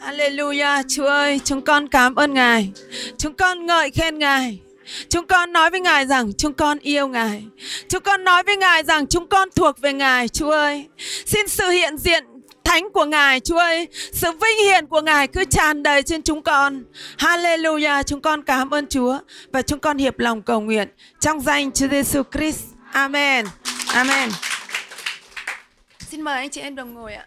Hallelujah, Chúa ơi, chúng con cảm ơn Ngài. Chúng con ngợi khen Ngài. Chúng con nói với Ngài rằng chúng con yêu Ngài. Chúng con nói với Ngài rằng chúng con thuộc về Ngài, Chúa ơi. Xin sự hiện diện thánh của Ngài, Chúa ơi. Sự vinh hiển của Ngài cứ tràn đầy trên chúng con. Hallelujah, chúng con cảm ơn Chúa và chúng con hiệp lòng cầu nguyện trong danh Chúa Giêsu Christ. Amen. Amen. Xin mời anh chị em đồng ngồi ạ.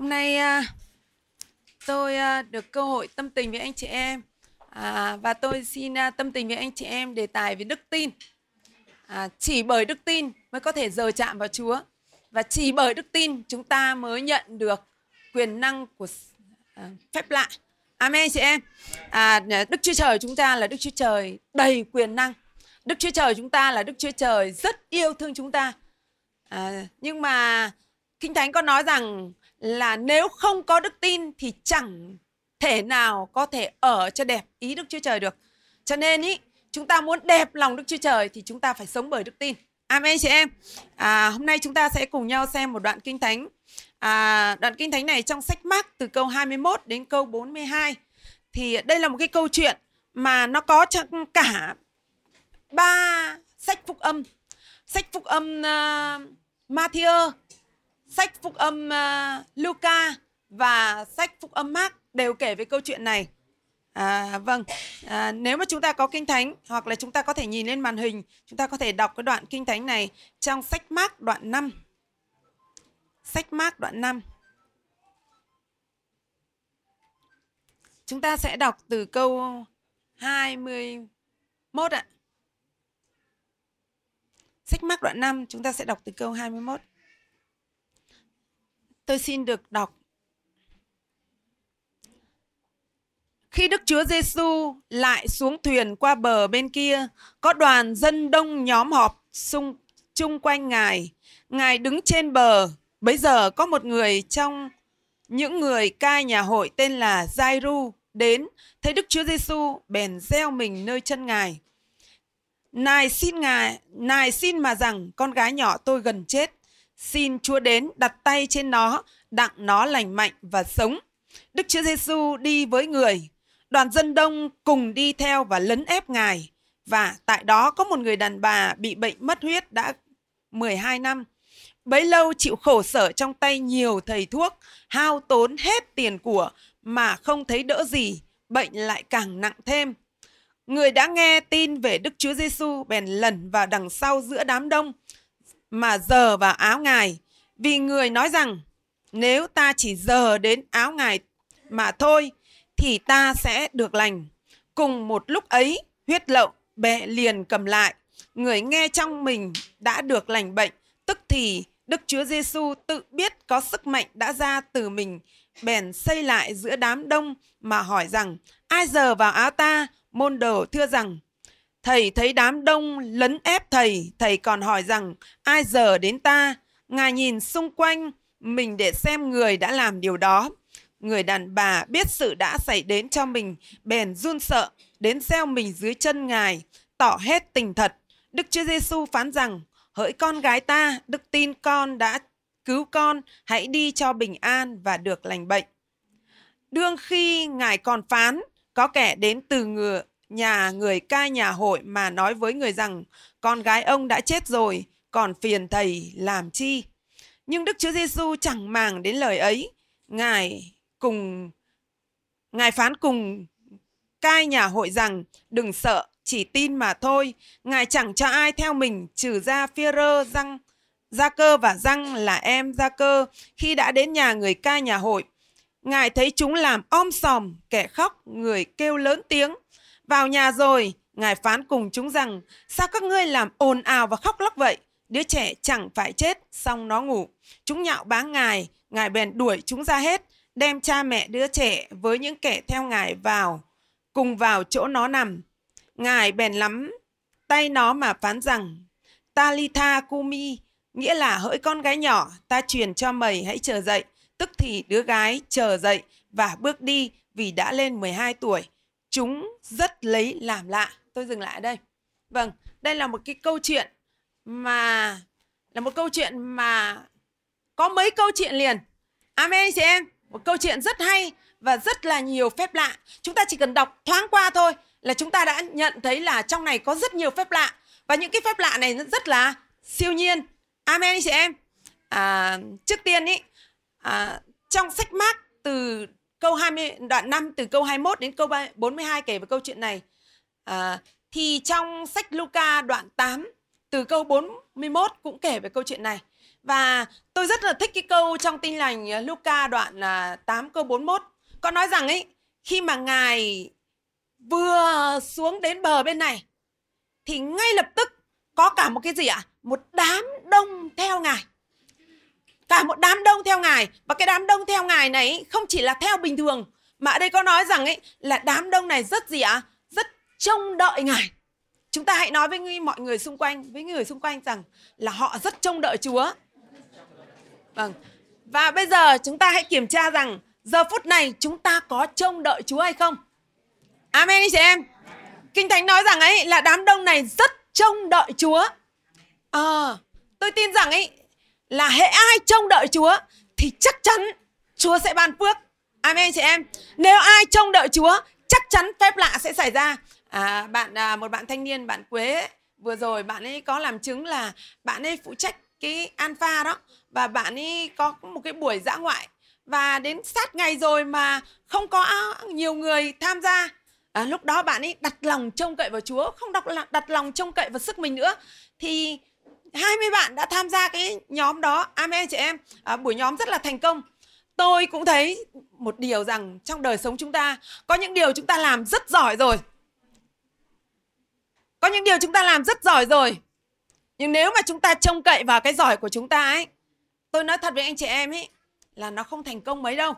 Hôm nay à, tôi à, được cơ hội tâm tình với anh chị em à, và tôi xin à, tâm tình với anh chị em đề tài về đức tin. À, chỉ bởi đức tin mới có thể giờ chạm vào Chúa và chỉ bởi đức tin chúng ta mới nhận được quyền năng của à, phép lạ. Amen chị em. À, Đức Chúa Trời chúng ta là Đức Chúa Trời đầy quyền năng. Đức Chúa Trời chúng ta là Đức Chúa Trời rất yêu thương chúng ta. À, nhưng mà Kinh Thánh có nói rằng là nếu không có đức tin thì chẳng thể nào có thể ở cho đẹp ý Đức Chúa Trời được. Cho nên ý, chúng ta muốn đẹp lòng Đức Chúa Trời thì chúng ta phải sống bởi đức tin. Amen chị em. À, hôm nay chúng ta sẽ cùng nhau xem một đoạn kinh thánh. À, đoạn kinh thánh này trong sách Mark từ câu 21 đến câu 42. Thì đây là một cái câu chuyện mà nó có trong cả ba sách phúc âm. Sách phúc âm uh, Matthew, sách phúc âm uh, Luca và sách phúc âm Mark đều kể về câu chuyện này. À, vâng, à, nếu mà chúng ta có kinh thánh hoặc là chúng ta có thể nhìn lên màn hình, chúng ta có thể đọc cái đoạn kinh thánh này trong sách Mark đoạn 5. Sách Mark đoạn 5. Chúng ta sẽ đọc từ câu 21 ạ. Sách Mark đoạn 5 chúng ta sẽ đọc từ câu 21. Tôi xin được đọc Khi Đức Chúa Giêsu lại xuống thuyền qua bờ bên kia, có đoàn dân đông nhóm họp xung chung quanh Ngài. Ngài đứng trên bờ. Bấy giờ có một người trong những người cai nhà hội tên là Giai-ru đến, thấy Đức Chúa Giêsu bèn gieo mình nơi chân Ngài. Nài xin Ngài, nài xin mà rằng con gái nhỏ tôi gần chết. Xin Chúa đến đặt tay trên nó, đặng nó lành mạnh và sống. Đức Chúa Giêsu đi với người, Đoàn dân đông cùng đi theo và lấn ép ngài. Và tại đó có một người đàn bà bị bệnh mất huyết đã 12 năm. Bấy lâu chịu khổ sở trong tay nhiều thầy thuốc, hao tốn hết tiền của mà không thấy đỡ gì, bệnh lại càng nặng thêm. Người đã nghe tin về Đức Chúa Giêsu bèn lẩn vào đằng sau giữa đám đông mà giờ vào áo ngài, vì người nói rằng nếu ta chỉ giờ đến áo ngài mà thôi thì ta sẽ được lành. Cùng một lúc ấy, huyết lậu bệ liền cầm lại. Người nghe trong mình đã được lành bệnh, tức thì Đức Chúa Giêsu tự biết có sức mạnh đã ra từ mình, bèn xây lại giữa đám đông mà hỏi rằng, ai giờ vào áo ta? Môn đồ thưa rằng, thầy thấy đám đông lấn ép thầy, thầy còn hỏi rằng, ai giờ đến ta? Ngài nhìn xung quanh mình để xem người đã làm điều đó. Người đàn bà biết sự đã xảy đến cho mình, bèn run sợ, đến gieo mình dưới chân Ngài, tỏ hết tình thật. Đức Chúa Giêsu phán rằng, hỡi con gái ta, đức tin con đã cứu con, hãy đi cho bình an và được lành bệnh. Đương khi Ngài còn phán, có kẻ đến từ người, nhà người cai nhà hội mà nói với người rằng, con gái ông đã chết rồi, còn phiền thầy làm chi? Nhưng Đức Chúa Giêsu chẳng màng đến lời ấy, Ngài cùng Ngài phán cùng cai nhà hội rằng đừng sợ, chỉ tin mà thôi. Ngài chẳng cho ai theo mình trừ ra Phi-rơ, răng, Gia cơ và răng là em Gia cơ khi đã đến nhà người cai nhà hội. Ngài thấy chúng làm om sòm, kẻ khóc, người kêu lớn tiếng. Vào nhà rồi, Ngài phán cùng chúng rằng, sao các ngươi làm ồn ào và khóc lóc vậy? Đứa trẻ chẳng phải chết, xong nó ngủ. Chúng nhạo báng Ngài, Ngài bèn đuổi chúng ra hết đem cha mẹ đứa trẻ với những kẻ theo ngài vào, cùng vào chỗ nó nằm. Ngài bèn lắm tay nó mà phán rằng, Talitha Kumi, nghĩa là hỡi con gái nhỏ, ta truyền cho mày hãy chờ dậy. Tức thì đứa gái chờ dậy và bước đi vì đã lên 12 tuổi. Chúng rất lấy làm lạ. Tôi dừng lại ở đây. Vâng, đây là một cái câu chuyện mà là một câu chuyện mà có mấy câu chuyện liền. Amen chị em. Một câu chuyện rất hay và rất là nhiều phép lạ. Chúng ta chỉ cần đọc thoáng qua thôi là chúng ta đã nhận thấy là trong này có rất nhiều phép lạ và những cái phép lạ này rất là siêu nhiên. Amen chị em. À, trước tiên ý à, trong sách mát từ câu 20 đoạn 5 từ câu 21 đến câu 42 kể về câu chuyện này. À, thì trong sách Luca đoạn 8 từ câu 41 cũng kể về câu chuyện này. Và tôi rất là thích cái câu trong tin lành à, Luca đoạn à, 8 câu 41. Có nói rằng ấy khi mà ngài vừa xuống đến bờ bên này thì ngay lập tức có cả một cái gì ạ? À? Một đám đông theo ngài. Cả một đám đông theo ngài và cái đám đông theo ngài này không chỉ là theo bình thường mà ở đây có nói rằng ấy là đám đông này rất gì ạ? À? Rất trông đợi ngài. Chúng ta hãy nói với mọi người xung quanh, với người xung quanh rằng là họ rất trông đợi Chúa. Vâng. Và bây giờ chúng ta hãy kiểm tra rằng giờ phút này chúng ta có trông đợi Chúa hay không? Amen chị em. Kinh Thánh nói rằng ấy là đám đông này rất trông đợi Chúa. À, tôi tin rằng ấy là hệ ai trông đợi Chúa thì chắc chắn Chúa sẽ ban phước. Amen chị em. Nếu ai trông đợi Chúa, chắc chắn phép lạ sẽ xảy ra. À, bạn à, một bạn thanh niên bạn Quế vừa rồi bạn ấy có làm chứng là bạn ấy phụ trách cái alpha đó và bạn ấy có một cái buổi dã ngoại và đến sát ngày rồi mà không có nhiều người tham gia à, lúc đó bạn ấy đặt lòng trông cậy vào Chúa không đọc đặt lòng trông cậy vào sức mình nữa thì 20 bạn đã tham gia cái nhóm đó. À, Amen chị em à, buổi nhóm rất là thành công. Tôi cũng thấy một điều rằng trong đời sống chúng ta có những điều chúng ta làm rất giỏi rồi. Có những điều chúng ta làm rất giỏi rồi. Nhưng nếu mà chúng ta trông cậy vào cái giỏi của chúng ta ấy tôi nói thật với anh chị em ấy là nó không thành công mấy đâu.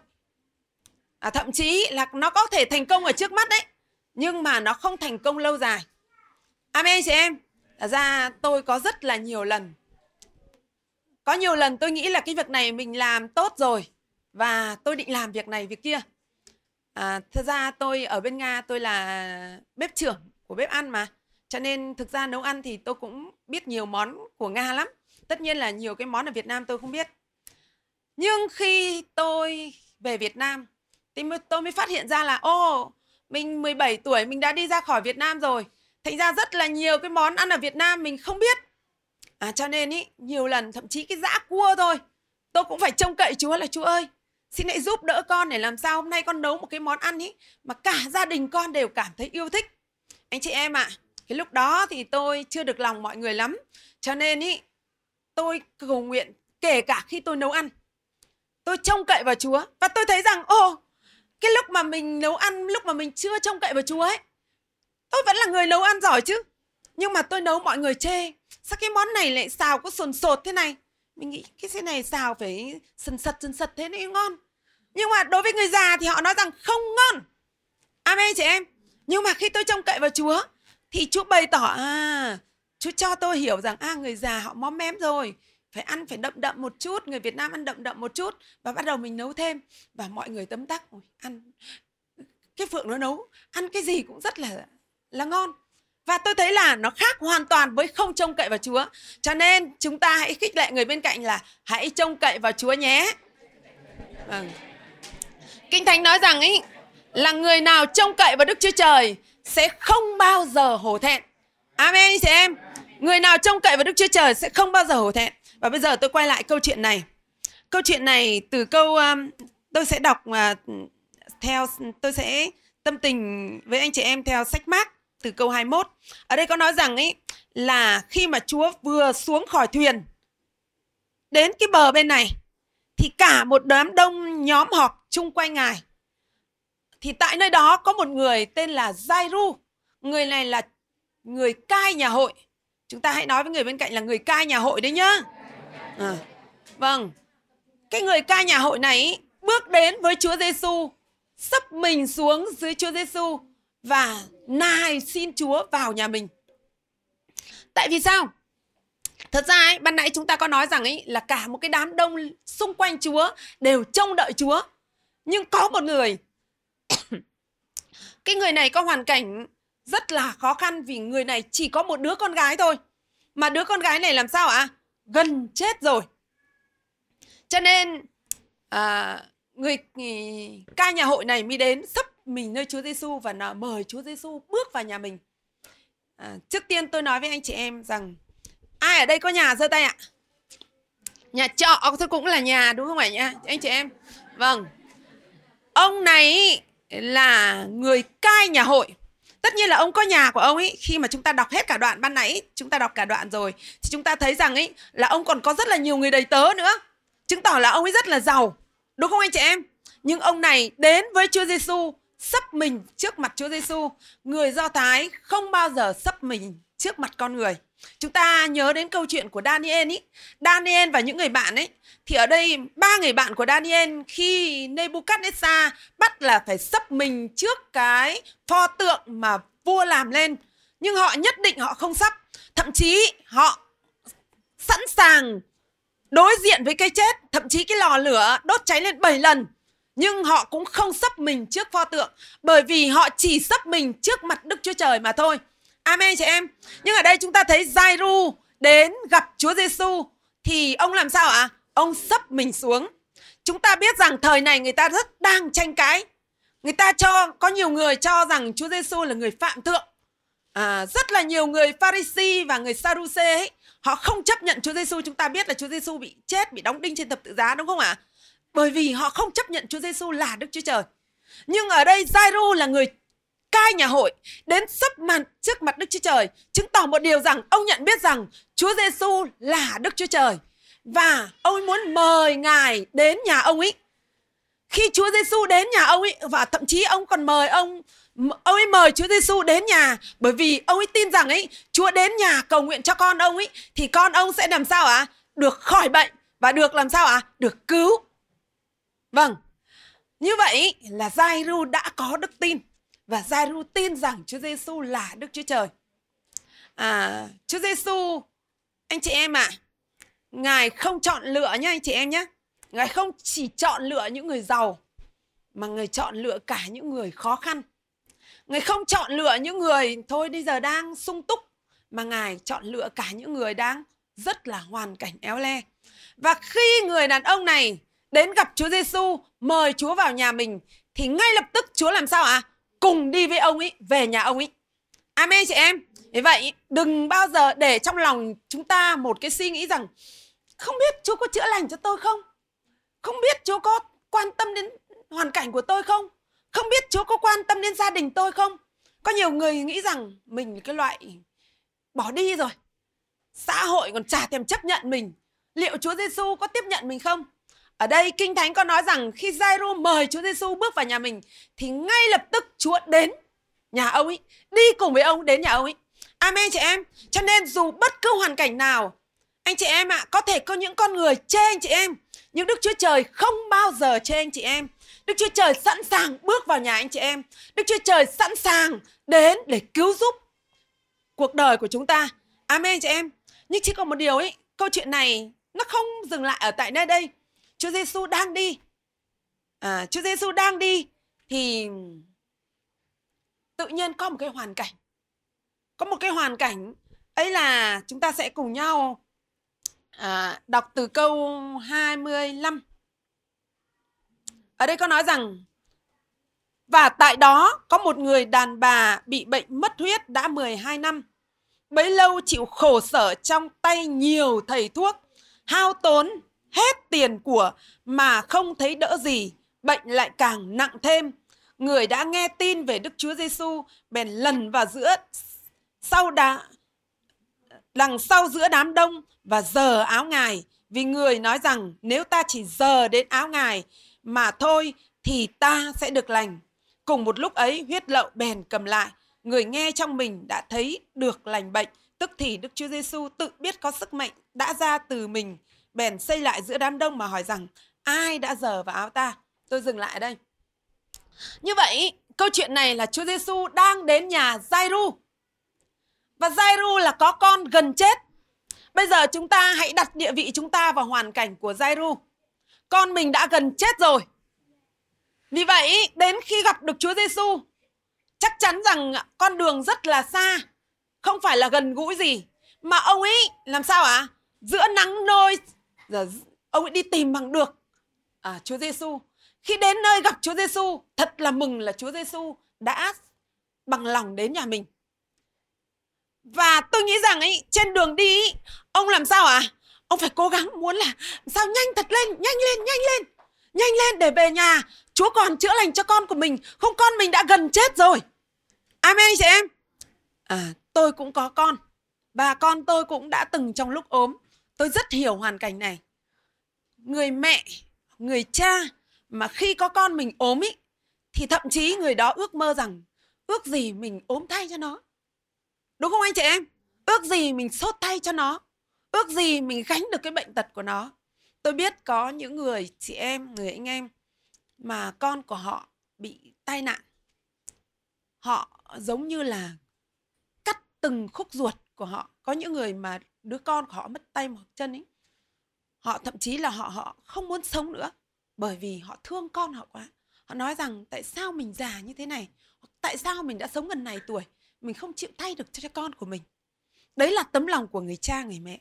À, thậm chí là nó có thể thành công ở trước mắt đấy nhưng mà nó không thành công lâu dài. À, Amen chị em ra tôi có rất là nhiều lần. Có nhiều lần tôi nghĩ là cái việc này mình làm tốt rồi và tôi định làm việc này việc kia. À, thật ra tôi ở bên nga tôi là bếp trưởng của bếp ăn mà. Cho nên thực ra nấu ăn thì tôi cũng biết nhiều món của nga lắm. Tất nhiên là nhiều cái món ở việt nam tôi không biết. Nhưng khi tôi về việt nam thì tôi mới phát hiện ra là ô mình 17 tuổi mình đã đi ra khỏi việt nam rồi thành ra rất là nhiều cái món ăn ở việt nam mình không biết. À cho nên ý nhiều lần thậm chí cái dã cua thôi tôi cũng phải trông cậy chúa là chúa ơi xin hãy giúp đỡ con để làm sao hôm nay con nấu một cái món ăn ý mà cả gia đình con đều cảm thấy yêu thích. Anh chị em ạ à, cái lúc đó thì tôi chưa được lòng mọi người lắm. Cho nên ý tôi cầu nguyện kể cả khi tôi nấu ăn tôi trông cậy vào chúa. Và tôi thấy rằng ô cái lúc mà mình nấu ăn lúc mà mình chưa trông cậy vào chúa ấy tôi vẫn là người nấu ăn giỏi chứ. Nhưng mà tôi nấu mọi người chê. Sao cái món này lại xào có sồn sột thế này? Mình nghĩ cái thế này xào phải sần sật sần sật thế này ngon. Nhưng mà đối với người già thì họ nói rằng không ngon. Amen chị em. Nhưng mà khi tôi trông cậy vào chúa, thì chúa bày tỏ à chúa cho tôi hiểu rằng à người già họ móm mém rồi. Phải ăn, phải đậm đậm một chút. Người Việt Nam ăn đậm đậm một chút. Và bắt đầu mình nấu thêm. Và mọi người tấm tắc ăn, cái phượng nó nấu. Ăn cái gì cũng rất là là ngon và tôi thấy là nó khác hoàn toàn với không trông cậy vào Chúa. Cho nên chúng ta hãy khích lệ người bên cạnh là hãy trông cậy vào Chúa nhé. Vâng. Kinh Thánh nói rằng ấy là người nào trông cậy vào Đức Chúa Trời sẽ không bao giờ hổ thẹn. Amen chị em. Người nào trông cậy vào Đức Chúa Trời sẽ không bao giờ hổ thẹn. Và bây giờ tôi quay lại câu chuyện này. Câu chuyện này từ câu um, tôi sẽ đọc uh, theo tôi sẽ tâm tình với anh chị em theo sách mát từ câu 21. Ở đây có nói rằng ấy là khi mà Chúa vừa xuống khỏi thuyền đến cái bờ bên này thì cả một đám đông nhóm họp chung quanh ngài. Thì tại nơi đó có một người tên là Jairu. Người này là người cai nhà hội. Chúng ta hãy nói với người bên cạnh là người cai nhà hội đấy nhá. À, vâng. Cái người cai nhà hội này bước đến với Chúa Giêsu, sắp mình xuống dưới Chúa Giêsu và nài xin Chúa vào nhà mình. Tại vì sao? Thật ra ấy, ban nãy chúng ta có nói rằng ấy là cả một cái đám đông xung quanh Chúa đều trông đợi Chúa. Nhưng có một người cái người này có hoàn cảnh rất là khó khăn vì người này chỉ có một đứa con gái thôi. Mà đứa con gái này làm sao ạ? gần chết rồi. Cho nên à, người, người ca nhà hội này mới đến sắp mình nơi Chúa Giêsu và nó mời Chúa Giêsu bước vào nhà mình. À, trước tiên tôi nói với anh chị em rằng ai ở đây có nhà giơ tay ạ? Nhà trọ thôi cũng là nhà đúng không ạ Nha anh chị em? Vâng. Ông này là người cai nhà hội. Tất nhiên là ông có nhà của ông ấy Khi mà chúng ta đọc hết cả đoạn ban nãy Chúng ta đọc cả đoạn rồi Thì chúng ta thấy rằng ấy là ông còn có rất là nhiều người đầy tớ nữa Chứng tỏ là ông ấy rất là giàu Đúng không anh chị em Nhưng ông này đến với Chúa Giêsu Sắp mình trước mặt Chúa Giêsu Người Do Thái không bao giờ sắp mình trước mặt con người. Chúng ta nhớ đến câu chuyện của Daniel ý. Daniel và những người bạn ấy, thì ở đây ba người bạn của Daniel khi Nebuchadnezzar bắt là phải sắp mình trước cái pho tượng mà vua làm lên. Nhưng họ nhất định họ không sắp thậm chí họ sẵn sàng đối diện với cái chết. Thậm chí cái lò lửa đốt cháy lên 7 lần nhưng họ cũng không sắp mình trước pho tượng bởi vì họ chỉ sắp mình trước mặt Đức Chúa Trời mà thôi. Amen chị em. Nhưng ở đây chúng ta thấy Giai-ru đến gặp Chúa Giêsu thì ông làm sao ạ? À? Ông sấp mình xuống. Chúng ta biết rằng thời này người ta rất đang tranh cãi. Người ta cho có nhiều người cho rằng Chúa Giêsu là người phạm thượng. À, rất là nhiều người Pharisee và người Sadducee ấy, họ không chấp nhận Chúa Giêsu. Chúng ta biết là Chúa Giêsu bị chết, bị đóng đinh trên thập tự giá đúng không ạ? Bởi vì họ không chấp nhận Chúa Giêsu là Đức Chúa Trời. Nhưng ở đây Giai-ru là người cai nhà hội đến sắp mặt trước mặt Đức Chúa Trời, chứng tỏ một điều rằng ông nhận biết rằng Chúa Giêsu là Đức Chúa Trời và ông ấy muốn mời ngài đến nhà ông ấy. Khi Chúa Giêsu đến nhà ông ấy và thậm chí ông còn mời ông ông ấy mời Chúa Giêsu đến nhà bởi vì ông ấy tin rằng ấy Chúa đến nhà cầu nguyện cho con ông ấy thì con ông sẽ làm sao ạ? À? Được khỏi bệnh và được làm sao ạ? À? Được cứu. Vâng. Như vậy là Giai-ru đã có đức tin và Giai-ru tin rằng Chúa Giêsu là Đức Chúa Trời. À, Chúa Giêsu anh chị em ạ, à, Ngài không chọn lựa nhá anh chị em nhé. Ngài không chỉ chọn lựa những người giàu mà Ngài chọn lựa cả những người khó khăn. Ngài không chọn lựa những người thôi bây giờ đang sung túc mà Ngài chọn lựa cả những người đang rất là hoàn cảnh éo le. Và khi người đàn ông này đến gặp Chúa Giêsu mời Chúa vào nhà mình, thì ngay lập tức Chúa làm sao ạ? À? Cùng đi với ông ấy, về nhà ông ấy. Amen chị em. Thế vậy, đừng bao giờ để trong lòng chúng ta một cái suy nghĩ rằng, không biết Chúa có chữa lành cho tôi không? Không biết Chúa có quan tâm đến hoàn cảnh của tôi không? Không biết Chúa có quan tâm đến gia đình tôi không? Có nhiều người nghĩ rằng mình cái loại bỏ đi rồi. Xã hội còn chả thèm chấp nhận mình. Liệu Chúa Giêsu có tiếp nhận mình không? Ở đây Kinh Thánh có nói rằng khi Giai-ru mời Chúa Giêsu bước vào nhà mình thì ngay lập tức Chúa đến nhà ông ấy, đi cùng với ông đến nhà ông ấy. Amen chị em. Cho nên dù bất cứ hoàn cảnh nào anh chị em ạ, à, có thể có những con người chê anh chị em, nhưng Đức Chúa Trời không bao giờ chê anh chị em. Đức Chúa Trời sẵn sàng bước vào nhà anh chị em. Đức Chúa Trời sẵn sàng đến để cứu giúp cuộc đời của chúng ta. Amen chị em. Nhưng chỉ có một điều ấy, câu chuyện này nó không dừng lại ở tại nơi đây. Chúa Giêsu đang đi. À, Chúa Giêsu đang đi thì tự nhiên có một cái hoàn cảnh. Có một cái hoàn cảnh ấy là chúng ta sẽ cùng nhau à, đọc từ câu 25. Ở đây có nói rằng và tại đó có một người đàn bà bị bệnh mất huyết đã 12 năm. Bấy lâu chịu khổ sở trong tay nhiều thầy thuốc, hao tốn hết tiền của mà không thấy đỡ gì, bệnh lại càng nặng thêm. Người đã nghe tin về Đức Chúa Giêsu bèn lần vào giữa sau đá đằng sau giữa đám đông và giờ áo ngài vì người nói rằng nếu ta chỉ giờ đến áo ngài mà thôi thì ta sẽ được lành. Cùng một lúc ấy huyết lậu bèn cầm lại, người nghe trong mình đã thấy được lành bệnh, tức thì Đức Chúa Giêsu tự biết có sức mạnh đã ra từ mình, bèn xây lại giữa đám đông mà hỏi rằng ai đã giờ vào áo ta? Tôi dừng lại ở đây. Như vậy, câu chuyện này là Chúa Giêsu đang đến nhà Giai-ru. Và Giai-ru là có con gần chết. Bây giờ chúng ta hãy đặt địa vị chúng ta vào hoàn cảnh của Giai-ru. Con mình đã gần chết rồi. Vì vậy, đến khi gặp được Chúa Giêsu, chắc chắn rằng con đường rất là xa, không phải là gần gũi gì, mà ông ấy làm sao ạ? À? giữa nắng nôi ông ấy đi tìm bằng được à, Chúa Giêsu. Khi đến nơi gặp Chúa Giêsu, thật là mừng là Chúa Giêsu đã bằng lòng đến nhà mình. Và tôi nghĩ rằng ấy trên đường đi ông làm sao à? Ông phải cố gắng muốn là sao nhanh thật lên, nhanh lên, nhanh lên. Nhanh lên để về nhà, Chúa còn chữa lành cho con của mình, không con mình đã gần chết rồi. Amen chị em. À, tôi cũng có con và con tôi cũng đã từng trong lúc ốm. Tôi rất hiểu hoàn cảnh này. Người mẹ, người cha mà khi có con mình ốm ý thì thậm chí người đó ước mơ rằng ước gì mình ốm thay cho nó. Đúng không anh chị em? Ước gì mình sốt thay cho nó. Ước gì mình gánh được cái bệnh tật của nó. Tôi biết có những người chị em, người anh em mà con của họ bị tai nạn. Họ giống như là cắt từng khúc ruột của họ. Có những người mà đứa con của họ mất tay một chân ấy. Họ thậm chí là họ họ không muốn sống nữa bởi vì họ thương con họ quá. Họ nói rằng tại sao mình già như thế này? Tại sao mình đã sống gần này tuổi mình không chịu thay được cho con của mình? Đấy là tấm lòng của người cha người mẹ.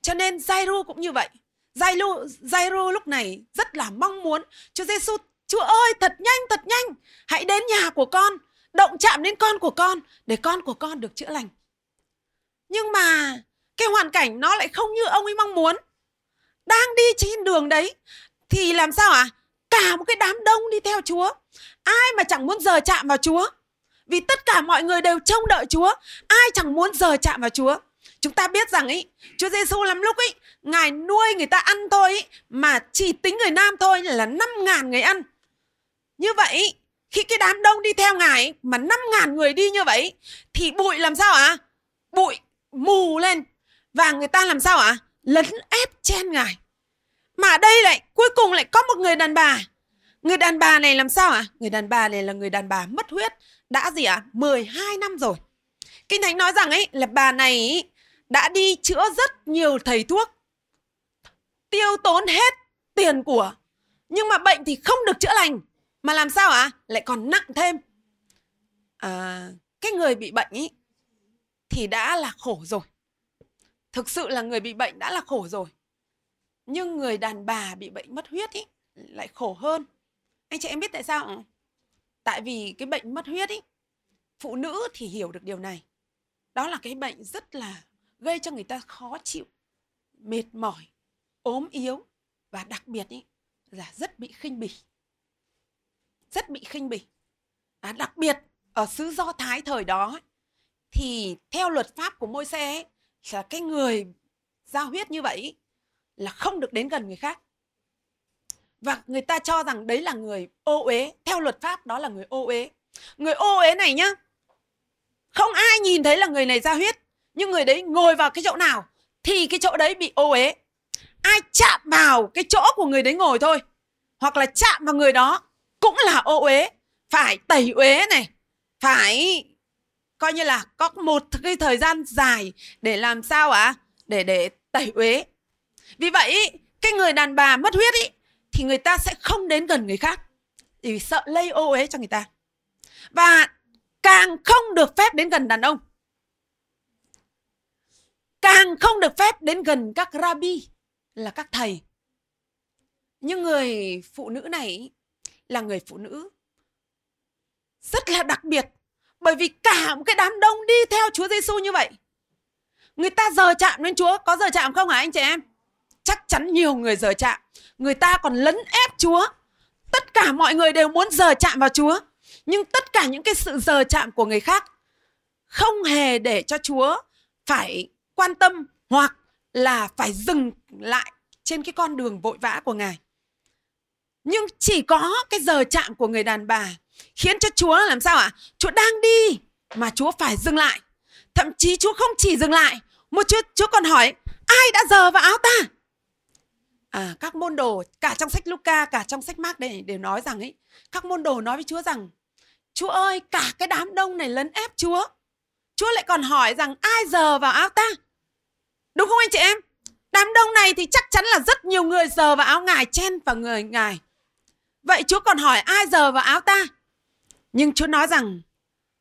Cho nên Jairo cũng như vậy. Jairo, Jairo lúc này rất là mong muốn Chúa Giêsu Chúa ơi thật nhanh thật nhanh Hãy đến nhà của con Động chạm đến con của con Để con của con được chữa lành Nhưng mà cái hoàn cảnh nó lại không như ông ấy mong muốn Đang đi trên đường đấy Thì làm sao ạ à? Cả một cái đám đông đi theo Chúa Ai mà chẳng muốn giờ chạm vào Chúa Vì tất cả mọi người đều trông đợi Chúa Ai chẳng muốn giờ chạm vào Chúa Chúng ta biết rằng ý, Chúa Giêsu lắm lúc ý, Ngài nuôi người ta ăn thôi ý, mà chỉ tính người nam thôi là 5 ngàn người ăn. Như vậy, khi cái đám đông đi theo Ngài mà 5 ngàn người đi như vậy thì bụi làm sao ạ? À? Bụi mù lên và người ta làm sao ạ? À? Lấn ép chen Ngài. Mà ở đây lại cuối cùng lại có một người đàn bà. Người đàn bà này làm sao ạ? À? Người đàn bà này là người đàn bà mất huyết đã gì ạ? À? 12 năm rồi. Kinh Thánh nói rằng ấy là bà này ý, đã đi chữa rất nhiều thầy thuốc tiêu tốn hết tiền của nhưng mà bệnh thì không được chữa lành mà làm sao ạ à? lại còn nặng thêm à, cái người bị bệnh ấy thì đã là khổ rồi thực sự là người bị bệnh đã là khổ rồi nhưng người đàn bà bị bệnh mất huyết ý lại khổ hơn anh chị em biết tại sao không? tại vì cái bệnh mất huyết ý phụ nữ thì hiểu được điều này đó là cái bệnh rất là gây cho người ta khó chịu, mệt mỏi, ốm yếu và đặc biệt ý, là rất bị khinh bỉ. Rất bị khinh bỉ. À, đặc biệt ở xứ Do Thái thời đó thì theo luật pháp của môi xe là cái người giao huyết như vậy là không được đến gần người khác. Và người ta cho rằng đấy là người ô uế, theo luật pháp đó là người ô uế. Người ô uế này nhá, không ai nhìn thấy là người này ra huyết nhưng người đấy ngồi vào cái chỗ nào thì cái chỗ đấy bị ô uế ai chạm vào cái chỗ của người đấy ngồi thôi hoặc là chạm vào người đó cũng là ô uế phải tẩy uế này phải coi như là có một cái thời gian dài để làm sao ạ? À? để để tẩy uế. Vì vậy cái người đàn bà mất huyết ý, thì người ta sẽ không đến gần người khác. Vì sợ lây ô uế cho người ta. Và càng không được phép đến gần đàn ông. Càng không được phép đến gần các rabbi là các thầy. Nhưng người phụ nữ này là người phụ nữ rất là đặc biệt bởi vì cả một cái đám đông đi theo Chúa Giêsu như vậy, người ta giờ chạm đến Chúa. Có giờ chạm không hả anh chị em? Chắc chắn nhiều người giờ chạm. Người ta còn lấn ép Chúa. Tất cả mọi người đều muốn giờ chạm vào Chúa. Nhưng tất cả những cái sự giờ chạm của người khác không hề để cho Chúa phải quan tâm hoặc là phải dừng lại trên cái con đường vội vã của Ngài. Nhưng chỉ có cái giờ chạm của người đàn bà khiến cho Chúa làm sao ạ? À? Chúa đang đi mà Chúa phải dừng lại. Thậm chí Chúa không chỉ dừng lại, một chút Chúa còn hỏi ai đã giờ vào áo ta? À, các môn đồ cả trong sách Luca cả trong sách Mark đây đều nói rằng ấy các môn đồ nói với Chúa rằng Chúa ơi cả cái đám đông này lấn ép Chúa Chúa lại còn hỏi rằng ai giờ vào áo ta Đúng không anh chị em? Đám đông này thì chắc chắn là rất nhiều người giờ vào áo ngài chen vào người ngài. Vậy Chúa còn hỏi ai giờ vào áo ta? Nhưng Chúa nói rằng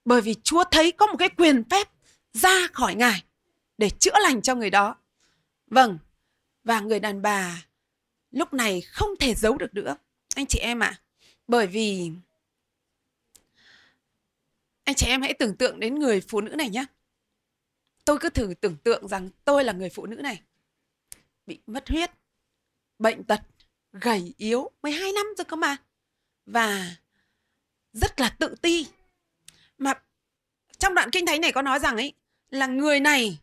bởi vì Chúa thấy có một cái quyền phép ra khỏi ngài để chữa lành cho người đó. Vâng, và người đàn bà lúc này không thể giấu được nữa. Anh chị em ạ à, bởi vì anh chị em hãy tưởng tượng đến người phụ nữ này nhé tôi cứ thử tưởng tượng rằng tôi là người phụ nữ này bị mất huyết bệnh tật gầy yếu 12 năm rồi cơ mà. Và rất là tự ti. Mà trong đoạn kinh thánh này có nói rằng ấy, là người này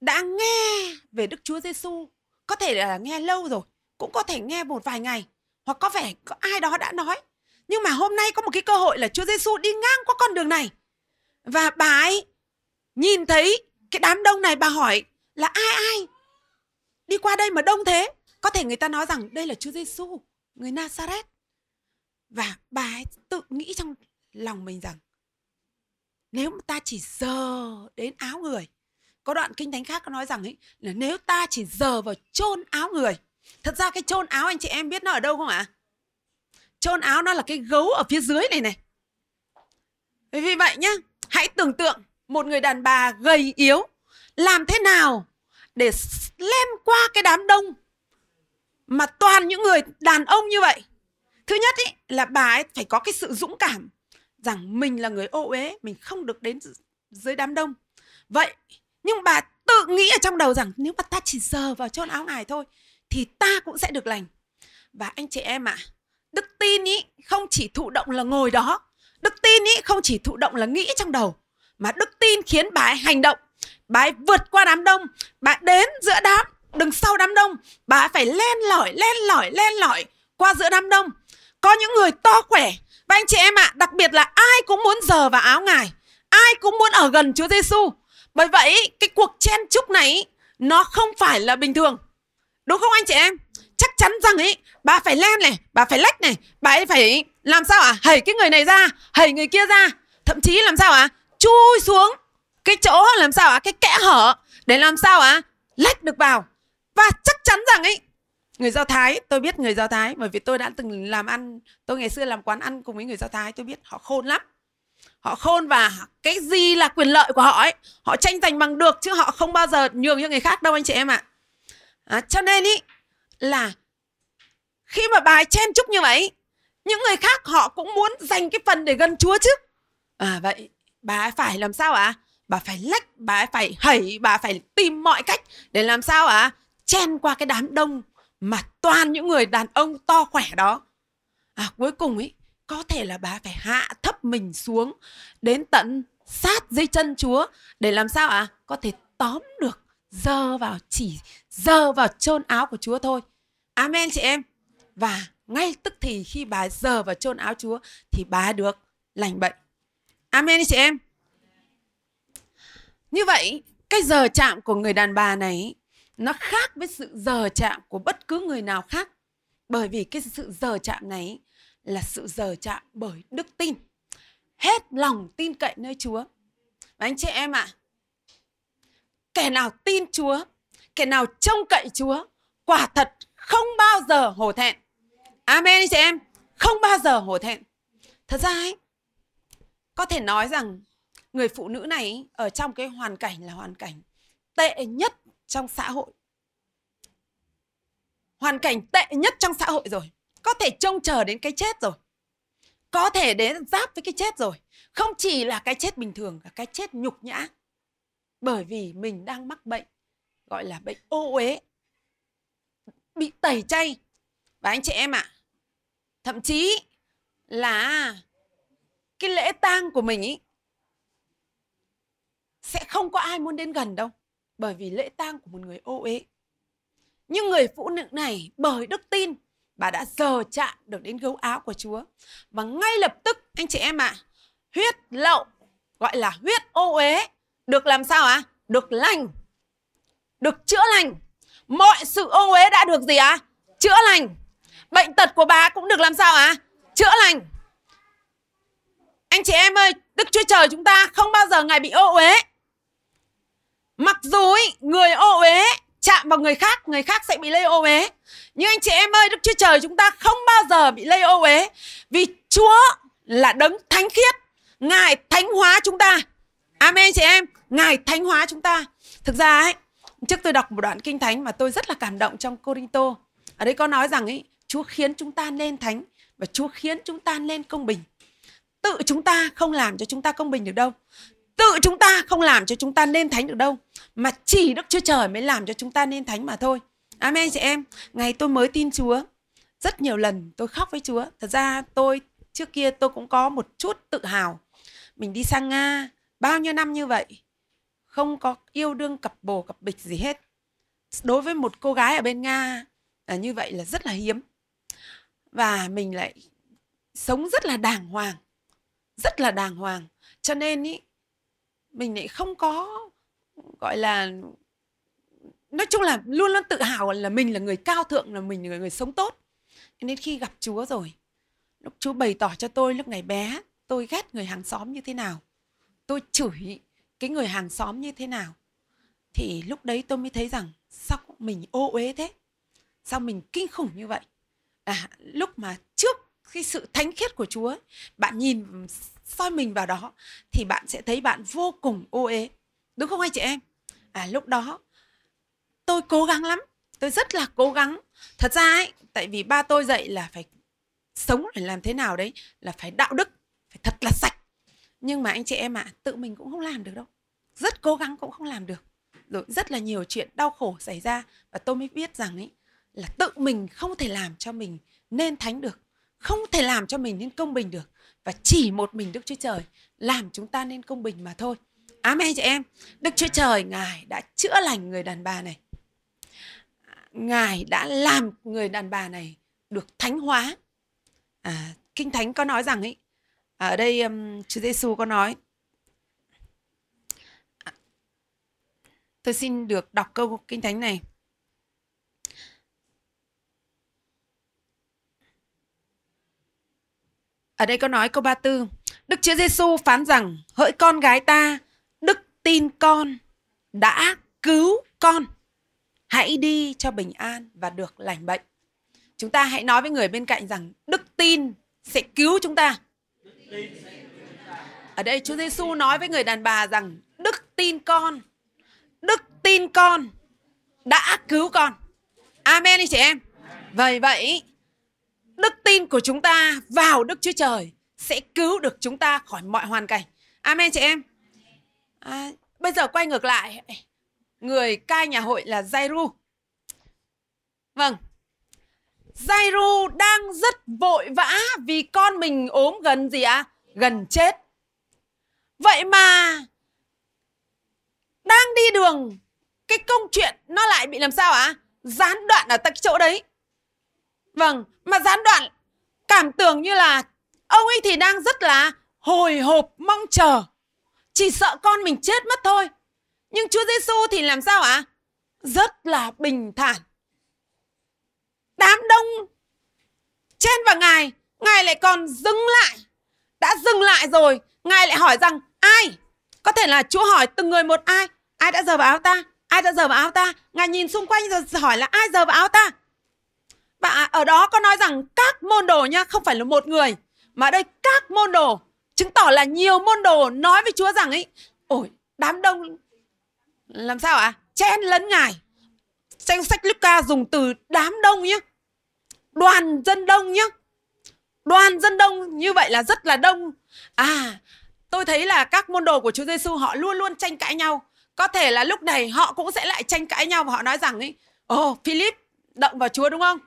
đã nghe về Đức Chúa Giêsu có thể là nghe lâu rồi, cũng có thể nghe một vài ngày, hoặc có vẻ có ai đó đã nói. Nhưng mà hôm nay có một cái cơ hội là Chúa Giêsu đi ngang qua con đường này. Và bà ấy nhìn thấy cái đám đông này, bà hỏi là ai ai? Đi qua đây mà đông thế, có thể người ta nói rằng đây là Chúa Giêsu người Nazareth và bà ấy tự nghĩ trong lòng mình rằng, nếu mà ta chỉ giờ đến áo người, có đoạn kinh thánh khác có nói rằng ấy, là nếu ta chỉ giờ vào chôn áo người, thật ra cái chôn áo anh chị em biết nó ở đâu không ạ? Chôn áo nó là cái gấu ở phía dưới này này. Vì vậy nhá, hãy tưởng tượng một người đàn bà gầy yếu, làm thế nào để lem qua cái đám đông mà toàn những người đàn ông như vậy thứ nhất ý, là bà ấy phải có cái sự dũng cảm rằng mình là người ô uế mình không được đến dưới đám đông. Vậy nhưng bà tự nghĩ ở trong đầu rằng nếu mà ta chỉ sờ vào chôn áo ngài thôi thì ta cũng sẽ được lành. Và anh chị em ạ à, đức tin ý không chỉ thụ động là ngồi đó đức tin ý không chỉ thụ động là nghĩ trong đầu mà đức tin khiến bà ấy hành động. Bà ấy vượt qua đám đông bà ấy đến giữa đám đừng sau đám đông bà ấy phải len lỏi len lỏi len lỏi qua giữa đám đông có những người to khỏe và anh chị em ạ, à, đặc biệt là ai cũng muốn giờ vào áo ngài, ai cũng muốn ở gần Chúa Giêsu. Bởi vậy cái cuộc chen chúc này nó không phải là bình thường. Đúng không anh chị em? Chắc chắn rằng ấy bà phải len này, bà phải lách này, bà ấy phải làm sao ạ? À? Hẩy cái người này ra, hẩy người kia ra, thậm chí làm sao ạ? À? Chui xuống cái chỗ làm sao ạ? À? Cái kẽ hở để làm sao ạ? À? Lách được vào. Và chắc chắn rằng ấy người do thái tôi biết người do thái bởi vì tôi đã từng làm ăn tôi ngày xưa làm quán ăn cùng với người do thái tôi biết họ khôn lắm họ khôn và cái gì là quyền lợi của họ ấy họ tranh giành bằng được chứ họ không bao giờ nhường cho người khác đâu anh chị em ạ à, cho nên ý là khi mà bà chen chúc như vậy những người khác họ cũng muốn dành cái phần để gần chúa chứ à vậy bà ấy phải làm sao ạ à? bà phải lách bà ấy phải hẩy bà phải tìm mọi cách để làm sao ạ à? chen qua cái đám đông mà toàn những người đàn ông to khỏe đó. À cuối cùng ấy có thể là bà phải hạ thấp mình xuống, đến tận sát dưới chân chúa, để làm sao ạ? À? có thể tóm được, dơ vào, chỉ dơ vào chôn áo của chúa thôi. Amen chị em. Và ngay tức thì khi bà dơ vào chôn áo chúa, thì bà được lành bệnh. Amen chị em. Như vậy, cái giờ chạm của người đàn bà này nó khác với sự giờ chạm của bất cứ người nào khác. Bởi vì cái sự giờ chạm này là sự giờ chạm bởi đức tin. Hết lòng tin cậy nơi chúa. Và anh chị em ạ à, kẻ nào tin chúa kẻ nào trông cậy chúa quả thật không bao giờ hổ thẹn. Amen anh chị em. Không bao giờ hổ thẹn. Thật ra ấy có thể nói rằng người phụ nữ này ở trong cái hoàn cảnh là hoàn cảnh tệ nhất trong xã hội. Hoàn cảnh tệ nhất trong xã hội rồi. Có thể trông chờ đến cái chết rồi. Có thể đến giáp với cái chết rồi. Không chỉ là cái chết bình thường là cái chết nhục nhã. Bởi vì mình đang mắc bệnh gọi là bệnh ô uế bị tẩy chay. Và anh chị em ạ à, thậm chí là cái lễ tang của mình ý sẽ không có ai muốn đến gần đâu bởi vì lễ tang của một người ô uế. Nhưng người phụ nữ này bởi đức tin bà đã giờ chạm được đến gấu áo của Chúa. Và ngay lập tức anh chị em ạ, à, huyết lậu gọi là huyết ô uế được làm sao ạ? À? Được lành. Được chữa lành. Mọi sự ô uế đã được gì ạ? À? Chữa lành. Bệnh tật của bà cũng được làm sao ạ? À? Chữa lành. Anh chị em ơi, Đức Chúa Trời chúng ta không bao giờ ngài bị ô uế Mặc dù ý, người ô uế chạm vào người khác, người khác sẽ bị lây ô uế. Nhưng anh chị em ơi, Đức Chúa Trời chúng ta không bao giờ bị lây ô uế. Vì Chúa là đấng thánh khiết. Ngài thánh hóa chúng ta. Amen chị em. Ngài thánh hóa chúng ta. Thực ra ấy, trước tôi đọc một đoạn kinh thánh mà tôi rất là cảm động trong Corinto. Ở đây có nói rằng ấy, Chúa khiến chúng ta nên thánh và Chúa khiến chúng ta nên công bình. Tự chúng ta không làm cho chúng ta công bình được đâu. Tự chúng ta không làm cho chúng ta nên thánh được đâu. Mà chỉ Đức Chúa Trời mới làm cho chúng ta nên thánh mà thôi. Amen chị em. Ngày tôi mới tin Chúa, rất nhiều lần tôi khóc với Chúa. Thật ra tôi trước kia tôi cũng có một chút tự hào. Mình đi sang Nga bao nhiêu năm như vậy, không có yêu đương cặp bồ cặp bịch gì hết. Đối với một cô gái ở bên Nga à, như vậy là rất là hiếm. Và mình lại sống rất là đàng hoàng. Rất là đàng hoàng. Cho nên ý, mình lại không có gọi là nói chung là luôn luôn tự hào là mình là người cao thượng là mình là người, người sống tốt. Nên khi gặp chúa rồi lúc chúa bày tỏ cho tôi lúc ngày bé tôi ghét người hàng xóm như thế nào tôi chửi cái người hàng xóm như thế nào thì lúc đấy tôi mới thấy rằng sao mình ô uế thế? Sao mình kinh khủng như vậy? À lúc mà trước cái sự thánh khiết của chúa bạn nhìn soi mình vào đó thì bạn sẽ thấy bạn vô cùng ô uế. Đúng không anh chị em? À lúc đó tôi cố gắng lắm. Tôi rất là cố gắng. Thật ra ấy tại vì ba tôi dạy là phải sống phải làm thế nào đấy là phải đạo đức phải thật là sạch. Nhưng mà anh chị em ạ à, tự mình cũng không làm được đâu. Rất cố gắng cũng không làm được. Rồi rất là nhiều chuyện đau khổ xảy ra và tôi mới biết rằng ấy là tự mình không thể làm cho mình nên thánh được không thể làm cho mình nên công bình được và chỉ một mình Đức Chúa Trời làm chúng ta nên công bình mà thôi. Amen chị em. Đức Chúa Trời Ngài đã chữa lành người đàn bà này. Ngài đã làm người đàn bà này được thánh hóa. À, Kinh Thánh có nói rằng ấy, ở đây um, Chúa Giêsu có nói à, Tôi xin được đọc câu Kinh Thánh này. Ở đây có nói câu 34. Đức Chúa Giêsu phán rằng, hỡi con gái ta, đức tin con đã cứu con. Hãy đi cho bình an và được lành bệnh. Chúng ta hãy nói với người bên cạnh rằng đức tin sẽ cứu chúng ta. Ở đây Chúa Giêsu nói với người đàn bà rằng đức tin con, đức tin con đã cứu con. Amen đi chị em. Vậy vậy, đức tin của chúng ta vào Đức Chúa Trời sẽ cứu được chúng ta khỏi mọi hoàn cảnh. Amen chị em. À, bây giờ quay ngược lại, người cai nhà hội là Jairu. Vâng, Jairu đang rất vội vã vì con mình ốm gần gì ạ? À? Gần chết. Vậy mà đang đi đường cái công chuyện nó lại bị làm sao ạ? À? Gián đoạn ở tại chỗ đấy. Vâng, mà gián đoạn cảm tưởng như là ông ấy thì đang rất là hồi hộp mong chờ. Chỉ sợ con mình chết mất thôi. Nhưng Chúa Giêsu thì làm sao ạ? À? Rất là bình thản. Đám đông chen vào Ngài, Ngài lại còn dừng lại. Đã dừng lại rồi, Ngài lại hỏi rằng ai? Có thể là Chúa hỏi từng người một ai? Ai đã giờ vào áo ta? Ai đã giờ vào áo ta? Ngài nhìn xung quanh rồi hỏi là ai giờ vào áo ta? Và ở đó có nói rằng các môn đồ nha, không phải là một người. Mà đây các môn đồ, chứng tỏ là nhiều môn đồ nói với Chúa rằng ấy, ôi đám đông làm sao ạ? À? Chen lấn ngài. Danh sách Luca dùng từ đám đông nhé. Đoàn dân đông nhé. Đoàn dân đông như vậy là rất là đông. À, tôi thấy là các môn đồ của Chúa Giêsu họ luôn luôn tranh cãi nhau. Có thể là lúc này họ cũng sẽ lại tranh cãi nhau và họ nói rằng ấy, ồ, oh, Philip động vào Chúa đúng không?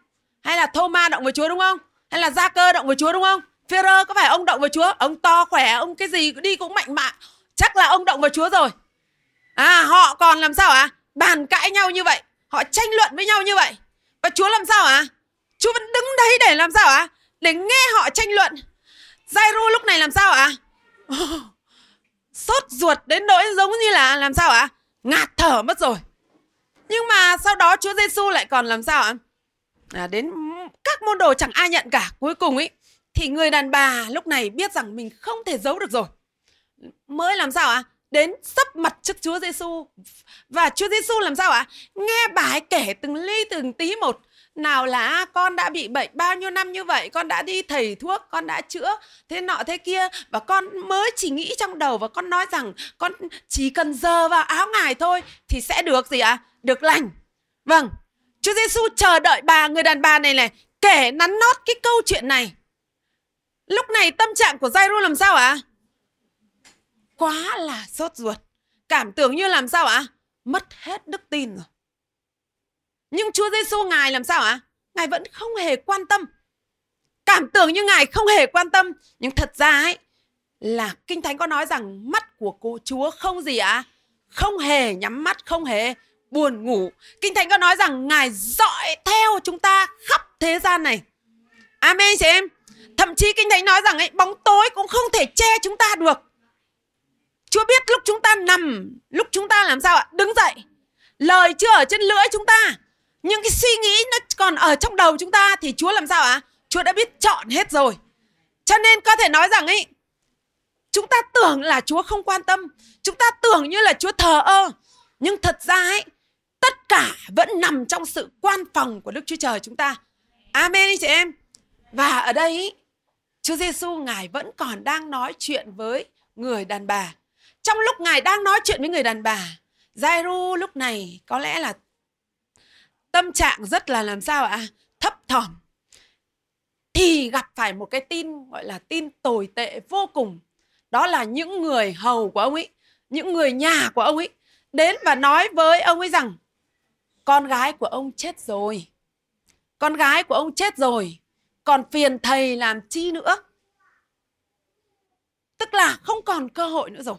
Hay là Thomas động với Chúa đúng không? Hay là Gia Cơ động với Chúa đúng không? Phêrô có phải ông động vào Chúa? Ông to khỏe, ông cái gì đi cũng mạnh mạ. Chắc là ông động vào Chúa rồi. À họ còn làm sao ạ? À? Bàn cãi nhau như vậy. Họ tranh luận với nhau như vậy. Và Chúa làm sao ạ? À? Chúa vẫn đứng đấy để làm sao ạ? À? Để nghe họ tranh luận. Jairo lúc này làm sao ạ? À? Oh, sốt ruột đến nỗi giống như là làm sao ạ? À? Ngạt thở mất rồi. Nhưng mà sau đó Chúa Giêsu lại còn làm sao ạ? À, À, đến các môn đồ chẳng ai nhận cả. Cuối cùng ấy thì người đàn bà lúc này biết rằng mình không thể giấu được rồi. Mới làm sao ạ? À? đến sắp mặt trước Chúa Giêsu và Chúa Giêsu làm sao ạ? Nghe bà ấy kể từng ly từng tí một nào là à, con đã bị bệnh bao nhiêu năm như vậy con đã đi thầy thuốc, con đã chữa thế nọ thế kia và con mới chỉ nghĩ trong đầu và con nói rằng, con chỉ cần giờ vào áo ngài thôi thì sẽ được gì ạ à? được lành vâng Chúa Giêsu chờ đợi bà người đàn bà này này kể nắn nót cái câu chuyện này lúc này tâm trạng của Jairo làm sao ạ à? quá là sốt ruột cảm tưởng như làm sao ạ à? mất hết đức tin rồi nhưng Chúa Giêsu ngài làm sao ạ? Ngài vẫn không hề quan tâm. Cảm tưởng như ngài không hề quan tâm, nhưng thật ra ấy là Kinh Thánh có nói rằng mắt của cô Chúa không gì ạ? À? Không hề nhắm mắt, không hề buồn ngủ. Kinh Thánh có nói rằng ngài dõi theo chúng ta khắp thế gian này. Amen chị em. Thậm chí Kinh Thánh nói rằng ấy bóng tối cũng không thể che chúng ta được. Chúa biết lúc chúng ta nằm, lúc chúng ta làm sao ạ? Đứng dậy. Lời chưa ở trên lưỡi chúng ta nhưng cái suy nghĩ nó còn ở trong đầu chúng ta thì Chúa làm sao ạ? Chúa đã biết chọn hết rồi. Cho nên có thể nói rằng ấy chúng ta tưởng là Chúa không quan tâm, chúng ta tưởng như là Chúa thờ ơ, nhưng thật ra ấy tất cả vẫn nằm trong sự quan phòng của Đức Chúa Trời chúng ta. Amen chị em. Và ở đây Chúa Giêsu ngài vẫn còn đang nói chuyện với người đàn bà. Trong lúc ngài đang nói chuyện với người đàn bà, Giai-ru lúc này có lẽ là tâm trạng rất là làm sao ạ? Thấp thỏm. Thì gặp phải một cái tin gọi là tin tồi tệ vô cùng. Đó là những người hầu của ông ấy, những người nhà của ông ấy đến và nói với ông ấy rằng con gái của ông chết rồi. Con gái của ông chết rồi. Còn phiền thầy làm chi nữa? Tức là không còn cơ hội nữa rồi.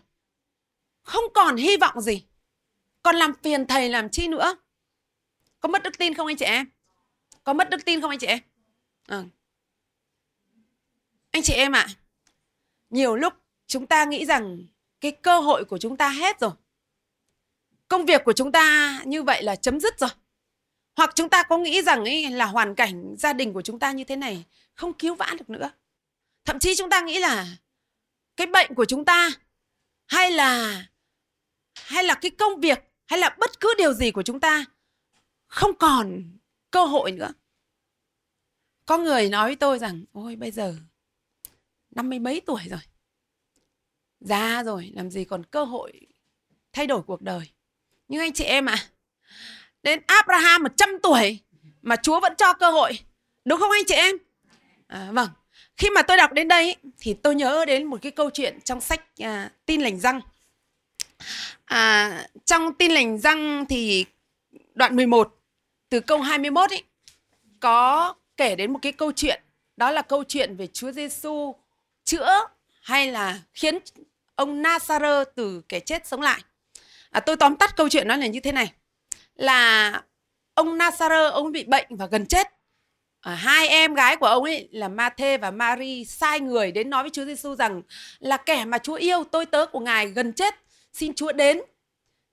Không còn hy vọng gì. Còn làm phiền thầy làm chi nữa? Có mất đức tin không anh chị em? Có mất đức tin không anh chị em? ừ. Anh chị em ạ, à, nhiều lúc chúng ta nghĩ rằng cái cơ hội của chúng ta hết rồi. Công việc của chúng ta như vậy là chấm dứt rồi. Hoặc chúng ta có nghĩ rằng ấy là hoàn cảnh gia đình của chúng ta như thế này không cứu vãn được nữa. Thậm chí chúng ta nghĩ là cái bệnh của chúng ta hay là hay là cái công việc hay là bất cứ điều gì của chúng ta không còn cơ hội nữa có người nói với tôi rằng, ôi, bây giờ năm mươi mấy tuổi rồi già rồi, làm gì còn cơ hội thay đổi cuộc đời nhưng anh chị em ạ. À, đến Abraham 100 tuổi mà Chúa vẫn cho cơ hội đúng không anh chị em? À, vâng. Khi mà tôi đọc đến đây thì tôi nhớ đến một cái câu chuyện trong sách à, tin lành răng. À, trong tin lành răng thì đoạn 11 từ câu 21 ấy có kể đến một cái câu chuyện đó là câu chuyện về Chúa Giêsu chữa hay là khiến ông Nazareth từ kẻ chết sống lại. À, tôi tóm tắt câu chuyện nó là như thế này là ông Nasser ông bị bệnh và gần chết. À, hai em gái của ông ấy là Mathe và Mary sai người đến nói với Chúa Giêsu rằng là kẻ mà Chúa yêu tôi tớ của ngài gần chết xin Chúa đến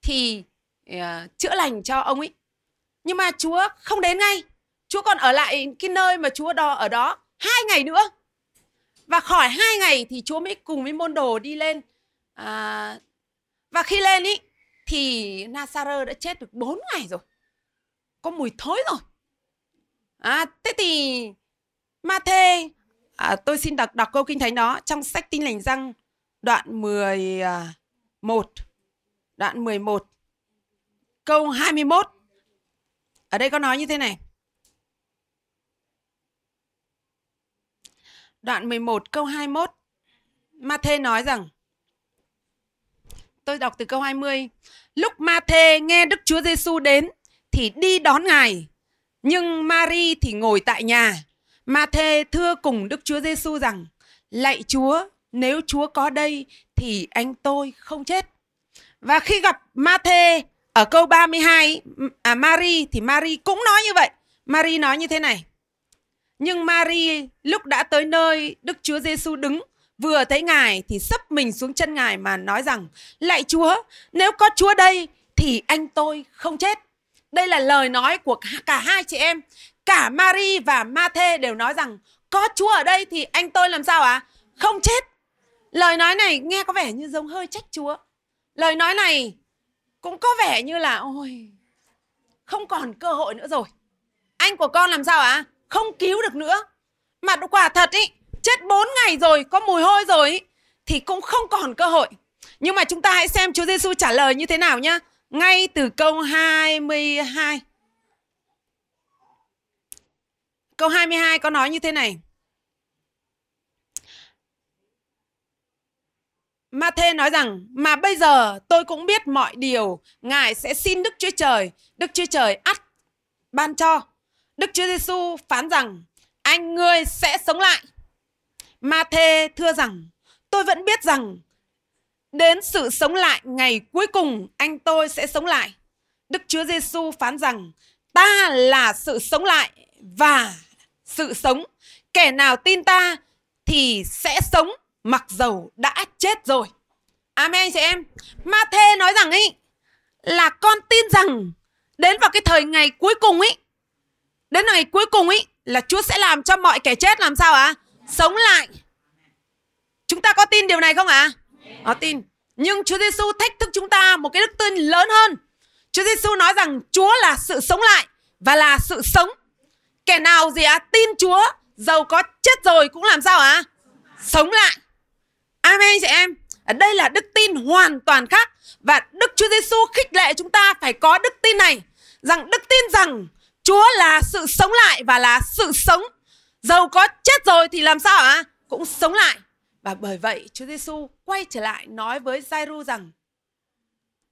thì uh, chữa lành cho ông ấy nhưng mà Chúa không đến ngay. Chúa còn ở lại cái nơi mà Chúa đo ở đó hai ngày nữa. Và khỏi hai ngày thì Chúa mới cùng với môn đồ đi lên. À, và khi lên ý thì Nasara đã chết được 4 ngày rồi. Có mùi thối rồi. À, thế thì ma thê à, tôi xin đọc đọc câu kinh thánh đó trong sách Tin lành răng đoạn 11 à, đoạn 11 câu 21 ở đây có nói như thế này. Đoạn 11 câu 21. Ma-thê nói rằng Tôi đọc từ câu 20. Lúc Ma-thê nghe Đức Chúa Giêsu đến thì đi đón Ngài, nhưng Mary thì ngồi tại nhà. Ma-thê thưa cùng Đức Chúa Giêsu rằng: Lạy Chúa, nếu Chúa có đây thì anh tôi không chết. Và khi gặp Ma-thê ở câu 32 à Mary thì Mary cũng nói như vậy. Mary nói như thế này. Nhưng Mary lúc đã tới nơi Đức Chúa Giêsu đứng vừa thấy ngài thì sấp mình xuống chân ngài mà nói rằng, lạy Chúa, nếu có Chúa đây thì anh tôi không chết. Đây là lời nói của cả hai chị em. Cả Mary và Mathe đều nói rằng, có Chúa ở đây thì anh tôi làm sao ạ? À? Không chết. Lời nói này nghe có vẻ như giống hơi trách Chúa. lời nói này cũng có vẻ như là, ôi, không còn cơ hội nữa rồi anh của con làm sao ạ à? không cứu được nữa mà quả thật ý chết 4 ngày rồi có mùi hôi rồi ý, thì cũng không còn cơ hội. Nhưng mà chúng ta hãy xem Chúa Giêsu trả lời như thế nào nhá. Ngay từ câu 22 câu 22 có nói như thế này. Ma-thê nói rằng mà bây giờ tôi cũng biết mọi điều. Ngài sẽ xin Đức Chúa Trời. Đức Chúa Trời ắt ban cho. Đức Chúa Giêsu phán rằng anh ngươi sẽ sống lại. Ma-thê thưa rằng, tôi vẫn biết rằng, đến sự sống lại ngày cuối cùng, anh tôi sẽ sống lại Đức Chúa Giêsu phán rằng, ta là sự sống lại và sự sống kẻ nào tin ta thì sẽ sống, mặc dầu đã chết rồi. Amen chị em. Ma-thê nói rằng ấy là con tin rằng đến vào cái thời ngày cuối cùng ấy đến ngày cuối cùng ấy là Chúa sẽ làm cho mọi kẻ chết làm sao ạ? À? Sống lại. Chúng ta có tin điều này không ạ? À? Có tin. Nhưng Chúa Giêsu thách thức chúng ta một cái đức tin lớn hơn. Chúa Giêsu nói rằng Chúa là sự sống lại và là sự sống. Kẻ nào gì ạ? À? Tin Chúa dầu có chết rồi cũng làm sao ạ? À? Sống lại. Amen chị em. Ở đây là đức tin hoàn toàn khác và Đức Chúa Giêsu khích lệ chúng ta phải có đức tin này rằng đức tin rằng Chúa là sự sống lại và là sự sống. Dầu có chết rồi thì làm sao ạ? À? Cũng sống lại. Và bởi vậy Chúa Giêsu quay trở lại nói với Giai-ru rằng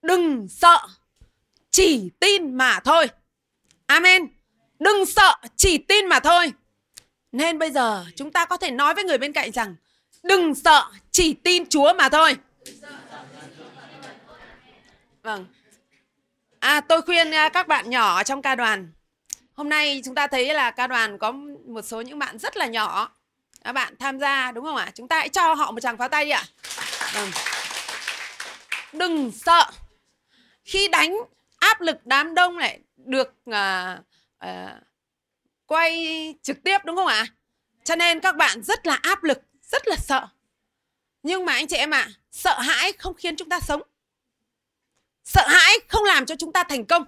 đừng sợ, chỉ tin mà thôi. Amen. Đừng sợ, chỉ tin mà thôi. Nên bây giờ chúng ta có thể nói với người bên cạnh rằng Đừng sợ, chỉ tin Chúa mà thôi. Vâng. À tôi khuyên à, các bạn nhỏ trong ca đoàn. Hôm nay chúng ta thấy là ca đoàn có một số những bạn rất là nhỏ. Các bạn tham gia đúng không ạ? Chúng ta hãy cho họ một tràng pháo tay đi ạ. Đừng, Đừng sợ. Khi đánh áp lực đám đông lại được uh, uh, quay trực tiếp đúng không ạ? Cho nên các bạn rất là áp lực rất là sợ nhưng mà anh chị em ạ à, sợ hãi không khiến chúng ta sống sợ hãi không làm cho chúng ta thành công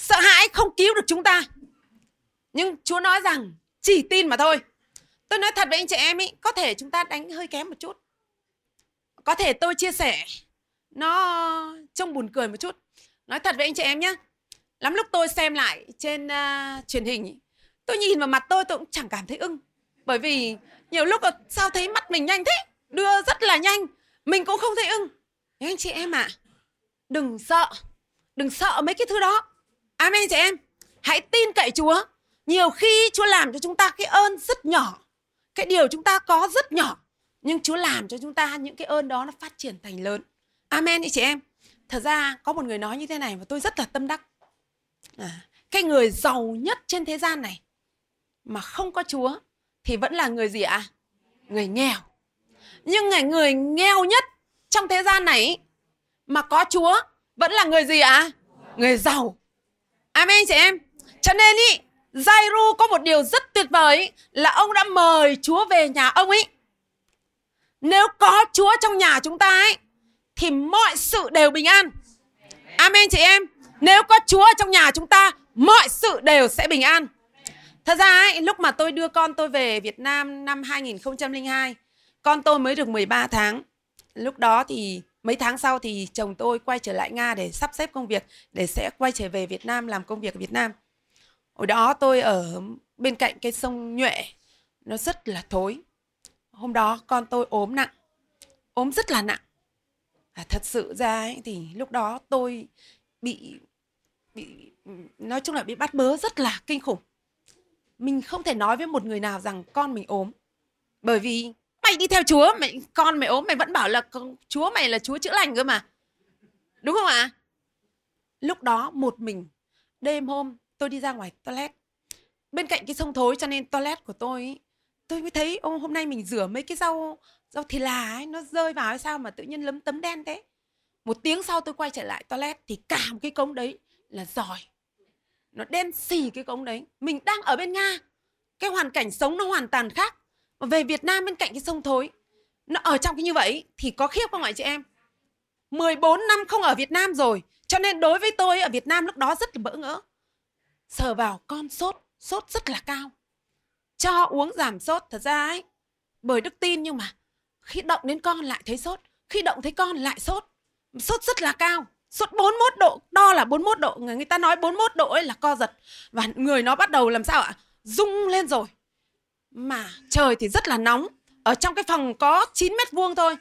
sợ hãi không cứu được chúng ta. Nhưng chúa nói rằng chỉ tin mà thôi. Tôi nói thật với anh chị em ý có thể chúng ta đánh hơi kém một chút. Có thể tôi chia sẻ nó trông buồn cười một chút. Nói thật với anh chị em nhé lắm lúc tôi xem lại trên uh, truyền hình tôi nhìn vào mặt tôi tôi cũng chẳng cảm thấy ưng. Bởi vì nhiều lúc là sao thấy mắt mình nhanh thế đưa rất là nhanh mình cũng không thấy ưng. Nhưng anh chị em ạ à, đừng sợ đừng sợ mấy cái thứ đó amen chị em hãy tin cậy chúa nhiều khi chúa làm cho chúng ta cái ơn rất nhỏ cái điều chúng ta có rất nhỏ nhưng chúa làm cho chúng ta những cái ơn đó nó phát triển thành lớn amen chị em thật ra có một người nói như thế này và tôi rất là tâm đắc à, cái người giàu nhất trên thế gian này mà không có chúa thì vẫn là người gì ạ? À? Người nghèo. Nhưng người người nghèo nhất trong thế gian này mà có Chúa vẫn là người gì ạ? À? Người giàu. Amen chị em. Cho nên ý, Giai-ru có một điều rất tuyệt vời ý, là ông đã mời Chúa về nhà ông ấy. Nếu có Chúa trong nhà chúng ta ấy thì mọi sự đều bình an. Amen chị em. Nếu có Chúa trong nhà chúng ta, mọi sự đều sẽ bình an. Thật ra ấy, lúc mà tôi đưa con tôi về Việt Nam năm 2002, con tôi mới được 13 tháng. Lúc đó thì mấy tháng sau thì chồng tôi quay trở lại Nga để sắp xếp công việc để sẽ quay trở về Việt Nam làm công việc ở Việt Nam. Hồi đó tôi ở bên cạnh cái sông Nhuệ, nó rất là thối. Hôm đó con tôi ốm nặng, ốm rất là nặng. À, thật sự ra ấy, thì lúc đó tôi bị bị nói chung là bị bắt bớ rất là kinh khủng mình không thể nói với một người nào rằng con mình ốm bởi vì mày đi theo chúa, mày, con mày ốm, mày vẫn bảo là chúa mày là chúa chữa lành cơ mà. Đúng không ạ? Lúc đó một mình, đêm hôm tôi đi ra ngoài toilet. Bên cạnh cái sông thối cho nên toilet của tôi tôi mới thấy ông hôm nay mình rửa mấy cái rau rau thì là ấy, nó rơi vào hay sao mà tự nhiên lấm tấm đen thế. Một tiếng sau tôi quay trở lại toilet thì cả một cái cống đấy là giỏi. Nó đen xì cái cống đấy. Mình đang ở bên nga, cái hoàn cảnh sống nó hoàn toàn khác mà về việt nam bên cạnh cái sông thối nó ở trong cái như vậy thì có khiếp không ạ chị em 14 năm không ở Việt Nam rồi. Cho nên đối với tôi ở Việt Nam lúc đó rất là bỡ ngỡ. Sờ vào con sốt, sốt rất là cao. Cho uống giảm sốt, thật ra ấy, bởi đức tin nhưng mà khi động đến con lại thấy sốt, khi động thấy con lại sốt. Sốt rất là cao, sốt 41 độ, đo là 41 độ, người người ta nói 41 độ ấy là co giật. Và người nó bắt đầu làm sao ạ? Rung lên rồi. Mà trời thì rất là nóng, ở trong cái phòng có 9 mét vuông thôi.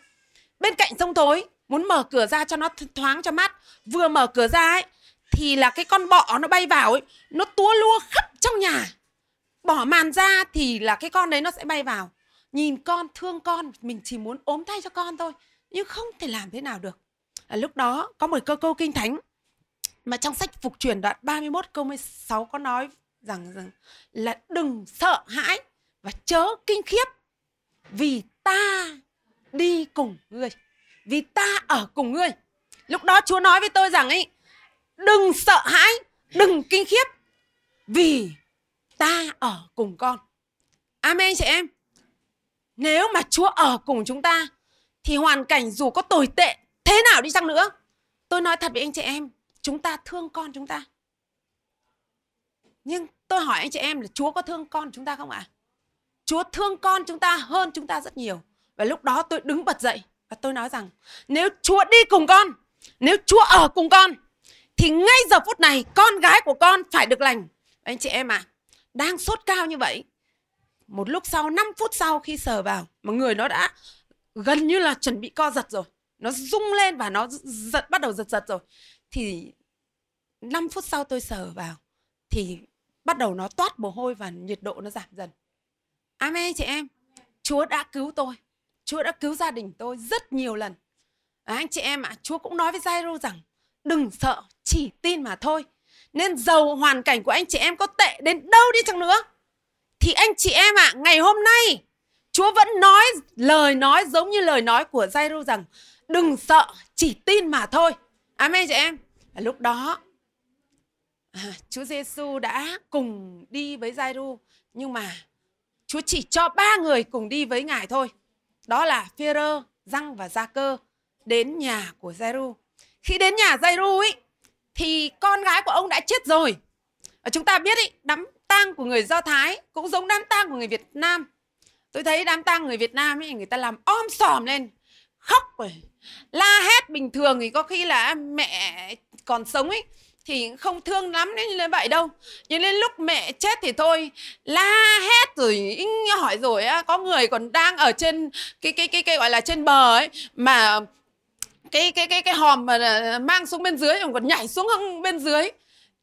Bên cạnh sông tối muốn mở cửa ra cho nó thoáng cho mát. Vừa mở cửa ra ấy, thì là cái con bọ nó bay vào ấy, nó túa lua khắp trong nhà. Bỏ màn ra thì là cái con đấy nó sẽ bay vào. Nhìn con, thương con, mình chỉ muốn ốm thay cho con thôi. Nhưng không thể làm thế nào được. À, lúc đó có một cơ câu kinh thánh mà trong sách phục truyền đoạn 31 câu 16 có nói rằng, rằng là đừng sợ hãi và chớ kinh khiếp, vì ta đi cùng ngươi. Vì ta ở cùng ngươi. Lúc đó chúa nói với tôi rằng ấy, đừng sợ hãi, đừng kinh khiếp, vì ta ở cùng con. Amen chị em. Nếu mà chúa ở cùng chúng ta, thì hoàn cảnh dù có tồi tệ thế nào đi chăng nữa, tôi nói thật với anh chị em, chúng ta thương con chúng ta. Nhưng tôi hỏi anh chị em là chúa có thương con chúng ta không ạ? à? Chúa thương con chúng ta hơn chúng ta rất nhiều và lúc đó tôi đứng bật dậy và tôi nói rằng nếu Chúa đi cùng con, nếu Chúa ở cùng con thì ngay giờ phút này con gái của con phải được lành. Anh chị em ạ, à, đang sốt cao như vậy. Một lúc sau, 5 phút sau khi sờ vào mà người nó đã gần như là chuẩn bị co giật rồi. Nó rung lên và nó giật bắt đầu giật giật rồi. Thì 5 phút sau tôi sờ vào thì bắt đầu nó toát mồ hôi và nhiệt độ nó giảm dần. Amen chị em. Chúa đã cứu tôi. Chúa đã cứu gia đình tôi rất nhiều lần. Và anh chị em ạ, à, Chúa cũng nói với Jairo rằng đừng sợ, chỉ tin mà thôi. Nên giàu hoàn cảnh của anh chị em có tệ đến đâu đi chăng nữa thì anh chị em ạ, à, ngày hôm nay Chúa vẫn nói lời nói giống như lời nói của Jairo rằng đừng sợ, chỉ tin mà thôi. Amen chị em. Và lúc đó à, Chúa Giêsu đã cùng đi với Jairo nhưng mà Chúa chỉ cho ba người cùng đi với Ngài thôi. Đó là Phêrô, Răng và Gia Cơ đến nhà của Giêru. Khi đến nhà Giêru ấy thì con gái của ông đã chết rồi. Và chúng ta biết ý, đám tang của người Do Thái cũng giống đám tang của người Việt Nam. Tôi thấy đám tang người Việt Nam ấy người ta làm om sòm lên, khóc rồi, la hét bình thường thì có khi là mẹ còn sống ấy thì không thương lắm đến như vậy đâu. Nhưng đến lúc mẹ chết thì thôi, la hét rồi hỏi rồi á, có người còn đang ở trên cái cái cái cái gọi là trên bờ ấy, mà cái cái cái cái hòm mà mang xuống bên dưới, còn nhảy xuống bên dưới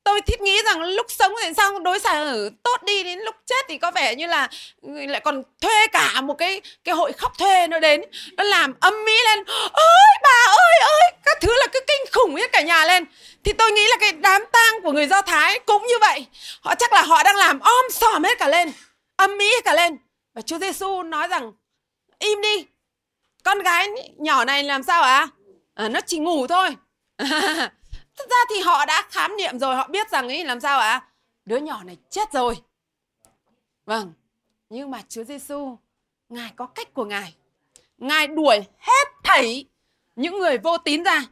tôi thiết nghĩ rằng lúc sống thì sao đối xử tốt đi đến lúc chết thì có vẻ như là ừ, lại còn thuê cả một cái cái hội khóc thuê nó đến. Nó làm âm mỹ lên ôi bà ơi ơi! Các thứ là cứ kinh khủng hết cả nhà lên. Thì tôi nghĩ là cái đám tang của người do thái cũng như vậy. Họ chắc là họ đang làm om sòm hết cả lên âm mỹ hết cả lên. Và chúa giêsu nói rằng im đi con gái nhỏ này làm sao ạ? À? à, nó chỉ ngủ thôi. Thật ra thì họ đã khám nghiệm rồi, họ biết rằng ấy làm sao ạ? À? Đứa nhỏ này chết rồi. Vâng, nhưng mà Chúa Giêsu, Ngài có cách của Ngài. Ngài đuổi hết thảy những người vô tín ra.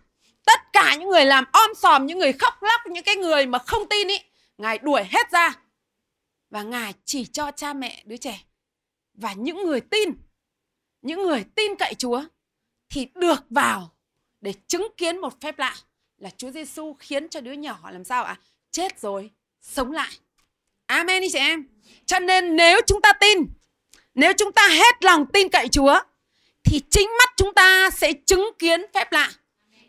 Tất cả những người làm om sòm, những người khóc lóc, những cái người mà không tin ý, Ngài đuổi hết ra. Và Ngài chỉ cho cha mẹ đứa trẻ và những người tin, những người tin cậy Chúa thì được vào để chứng kiến một phép lạ là Chúa Giêsu khiến cho đứa nhỏ làm sao ạ? À? Chết rồi, sống lại. Amen đi chị em. Cho nên nếu chúng ta tin, nếu chúng ta hết lòng tin cậy Chúa thì chính mắt chúng ta sẽ chứng kiến phép lạ.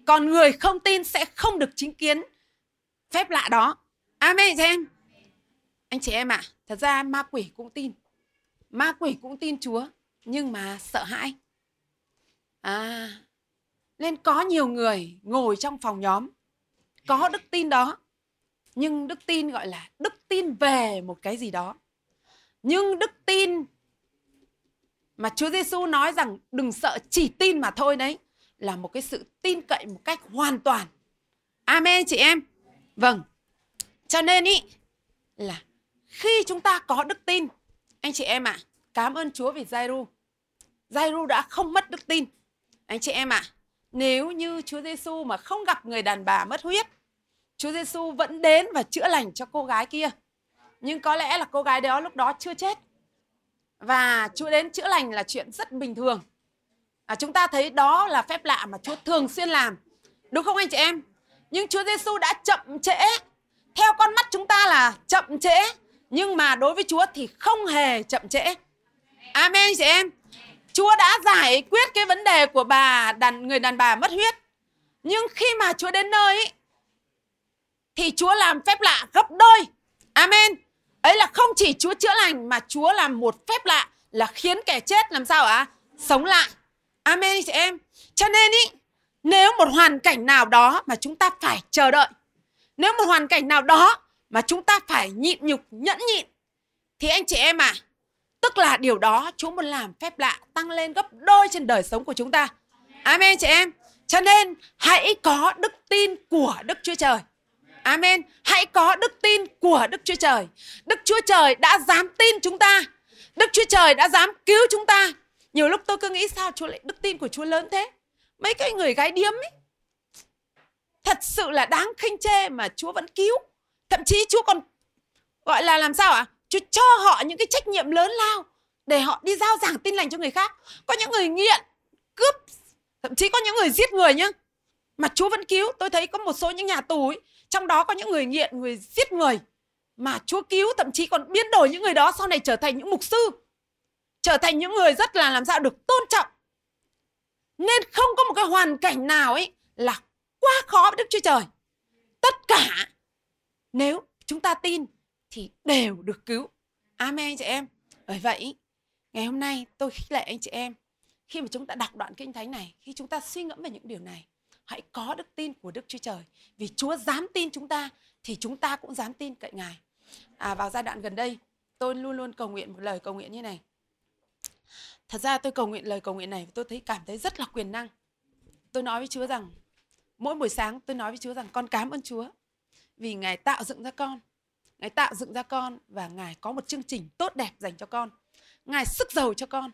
Còn người không tin sẽ không được chứng kiến phép lạ đó. Amen chị em. Anh chị em ạ, à, thật ra ma quỷ cũng tin. Ma quỷ cũng tin Chúa nhưng mà sợ hãi. À, nên có nhiều người ngồi trong phòng nhóm có đức tin đó. Nhưng đức tin gọi là đức tin về một cái gì đó. Nhưng đức tin mà Chúa Giêsu nói rằng đừng sợ chỉ tin mà thôi đấy là một cái sự tin cậy một cách hoàn toàn. Amen chị em. Vâng. Cho nên ý là khi chúng ta có đức tin, anh chị em ạ, à, cảm ơn Chúa vì Giai-ru. Giai-ru đã không mất đức tin. Anh chị em ạ, à, nếu như Chúa Giêsu mà không gặp người đàn bà mất huyết, Chúa Giêsu vẫn đến và chữa lành cho cô gái kia. Nhưng có lẽ là cô gái đó lúc đó chưa chết. Và Chúa đến chữa lành là chuyện rất bình thường. À, chúng ta thấy đó là phép lạ mà Chúa thường xuyên làm. Đúng không anh chị em? Nhưng Chúa Giêsu đã chậm trễ. Theo con mắt chúng ta là chậm trễ. Nhưng mà đối với Chúa thì không hề chậm trễ. Amen chị em. Chúa đã giải quyết cái vấn đề của bà đàn người đàn bà mất huyết. Nhưng khi mà Chúa đến nơi thì Chúa làm phép lạ gấp đôi. Amen. Ấy là không chỉ Chúa chữa lành mà Chúa làm một phép lạ là khiến kẻ chết làm sao ạ? À? Sống lại. Amen chị em. Cho nên ý, nếu một hoàn cảnh nào đó mà chúng ta phải chờ đợi, nếu một hoàn cảnh nào đó mà chúng ta phải nhịn nhục, nhẫn nhịn, thì anh chị em à, tức là điều đó Chúa muốn làm phép lạ tăng lên gấp đôi trên đời sống của chúng ta. Amen, chị em. Cho nên, hãy có đức tin của Đức Chúa Trời. Amen. Hãy có đức tin của Đức Chúa Trời. Đức Chúa Trời đã dám tin chúng ta. Đức Chúa Trời đã dám cứu chúng ta. Nhiều lúc tôi cứ nghĩ sao Chúa lại đức tin của Chúa lớn thế. Mấy cái người gái điếm ấy. Thật sự là đáng khinh chê mà Chúa vẫn cứu. Thậm chí Chúa còn gọi là làm sao ạ? À? Chứ cho họ những cái trách nhiệm lớn lao để họ đi giao giảng tin lành cho người khác. Có những người nghiện, cướp, thậm chí có những người giết người nhá. Mà Chúa vẫn cứu. Tôi thấy có một số những nhà tù ấy, trong đó có những người nghiện, người giết người mà Chúa cứu thậm chí còn biến đổi những người đó sau này trở thành những mục sư. Trở thành những người rất là làm sao được tôn trọng. Nên không có một cái hoàn cảnh nào ấy là quá khó với Đức Chúa Trời. Tất cả nếu chúng ta tin thì đều được cứu. Amen anh chị em. Bởi vậy, ngày hôm nay tôi khích lệ anh chị em khi mà chúng ta đọc đoạn kinh thánh này, khi chúng ta suy ngẫm về những điều này, hãy có đức tin của Đức Chúa Trời. Vì Chúa dám tin chúng ta thì chúng ta cũng dám tin cậy Ngài. À, vào giai đoạn gần đây, tôi luôn luôn cầu nguyện một lời cầu nguyện như này. Thật ra tôi cầu nguyện lời cầu nguyện này tôi thấy cảm thấy rất là quyền năng. Tôi nói với Chúa rằng mỗi buổi sáng tôi nói với Chúa rằng con cảm ơn Chúa vì Ngài tạo dựng ra con. Ngài tạo dựng ra con và Ngài có một chương trình tốt đẹp dành cho con. Ngài sức giàu cho con.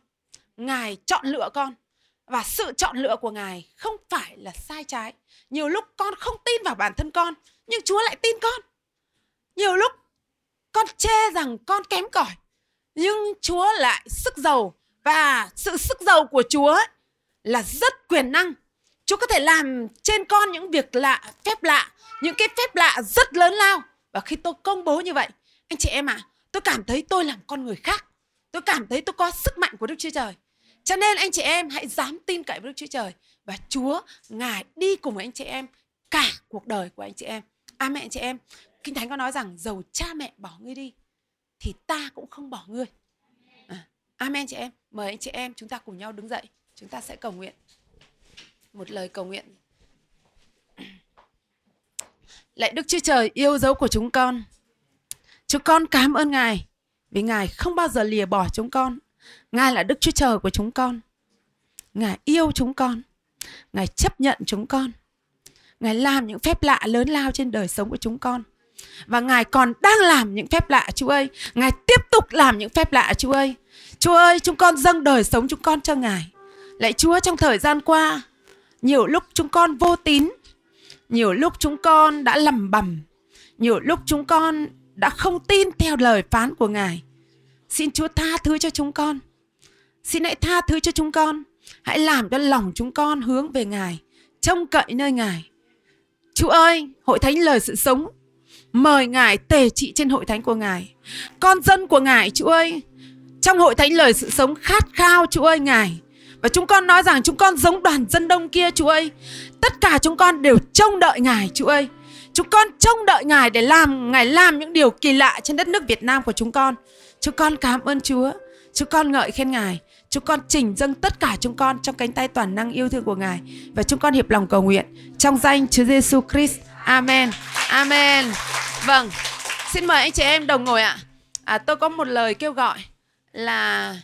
Ngài chọn lựa con. Và sự chọn lựa của Ngài không phải là sai trái. Nhiều lúc con không tin vào bản thân con, nhưng Chúa lại tin con. Nhiều lúc con chê rằng con kém cỏi, nhưng Chúa lại sức giàu và sự sức giàu của Chúa là rất quyền năng. Chúa có thể làm trên con những việc lạ, phép lạ, những cái phép lạ rất lớn lao. Và khi tôi công bố như vậy, anh chị em ạ, à, tôi cảm thấy tôi là con người khác. Tôi cảm thấy tôi có sức mạnh của Đức Chúa Trời. Cho nên anh chị em hãy dám tin cậy với Đức Chúa Trời và Chúa ngài đi cùng với anh chị em cả cuộc đời của anh chị em. Amen anh chị em. Kinh Thánh có nói rằng dầu cha mẹ bỏ ngươi đi thì ta cũng không bỏ ngươi. À, amen chị em. Mời anh chị em chúng ta cùng nhau đứng dậy. Chúng ta sẽ cầu nguyện. Một lời cầu nguyện. Lạy Đức Chúa Trời yêu dấu của chúng con. Chúng con cảm ơn Ngài vì Ngài không bao giờ lìa bỏ chúng con. Ngài là Đức Chúa Trời của chúng con. Ngài yêu chúng con. Ngài chấp nhận chúng con. Ngài làm những phép lạ lớn lao trên đời sống của chúng con. Và Ngài còn đang làm những phép lạ Chúa ơi. Ngài tiếp tục làm những phép lạ Chúa ơi. Chúa ơi, chúng con dâng đời sống chúng con cho Ngài. Lạy Chúa trong thời gian qua, nhiều lúc chúng con vô tín, nhiều lúc chúng con đã lầm bầm, nhiều lúc chúng con đã không tin theo lời phán của Ngài. Xin Chúa tha thứ cho chúng con. Xin hãy tha thứ cho chúng con. Hãy làm cho lòng chúng con hướng về Ngài, trông cậy nơi Ngài. Chúa ơi, hội thánh lời sự sống, mời Ngài tề trị trên hội thánh của Ngài. Con dân của Ngài, Chúa ơi, trong hội thánh lời sự sống khát khao, Chúa ơi Ngài. Và chúng con nói rằng chúng con giống đoàn dân đông kia, Chúa ơi. Tất cả chúng con đều trông đợi Ngài, Chúa ơi. Chúng con trông đợi Ngài để làm Ngài làm những điều kỳ lạ trên đất nước Việt Nam của chúng con. Chúng con cảm ơn Chúa. Chúng con ngợi khen Ngài. Chúng con chỉnh dâng tất cả chúng con trong cánh tay toàn năng yêu thương của Ngài. Và chúng con hiệp lòng cầu nguyện trong danh Chúa Giêsu Christ. Amen. Amen. Vâng. Xin mời anh chị em đồng ngồi ạ. À, tôi có một lời kêu gọi là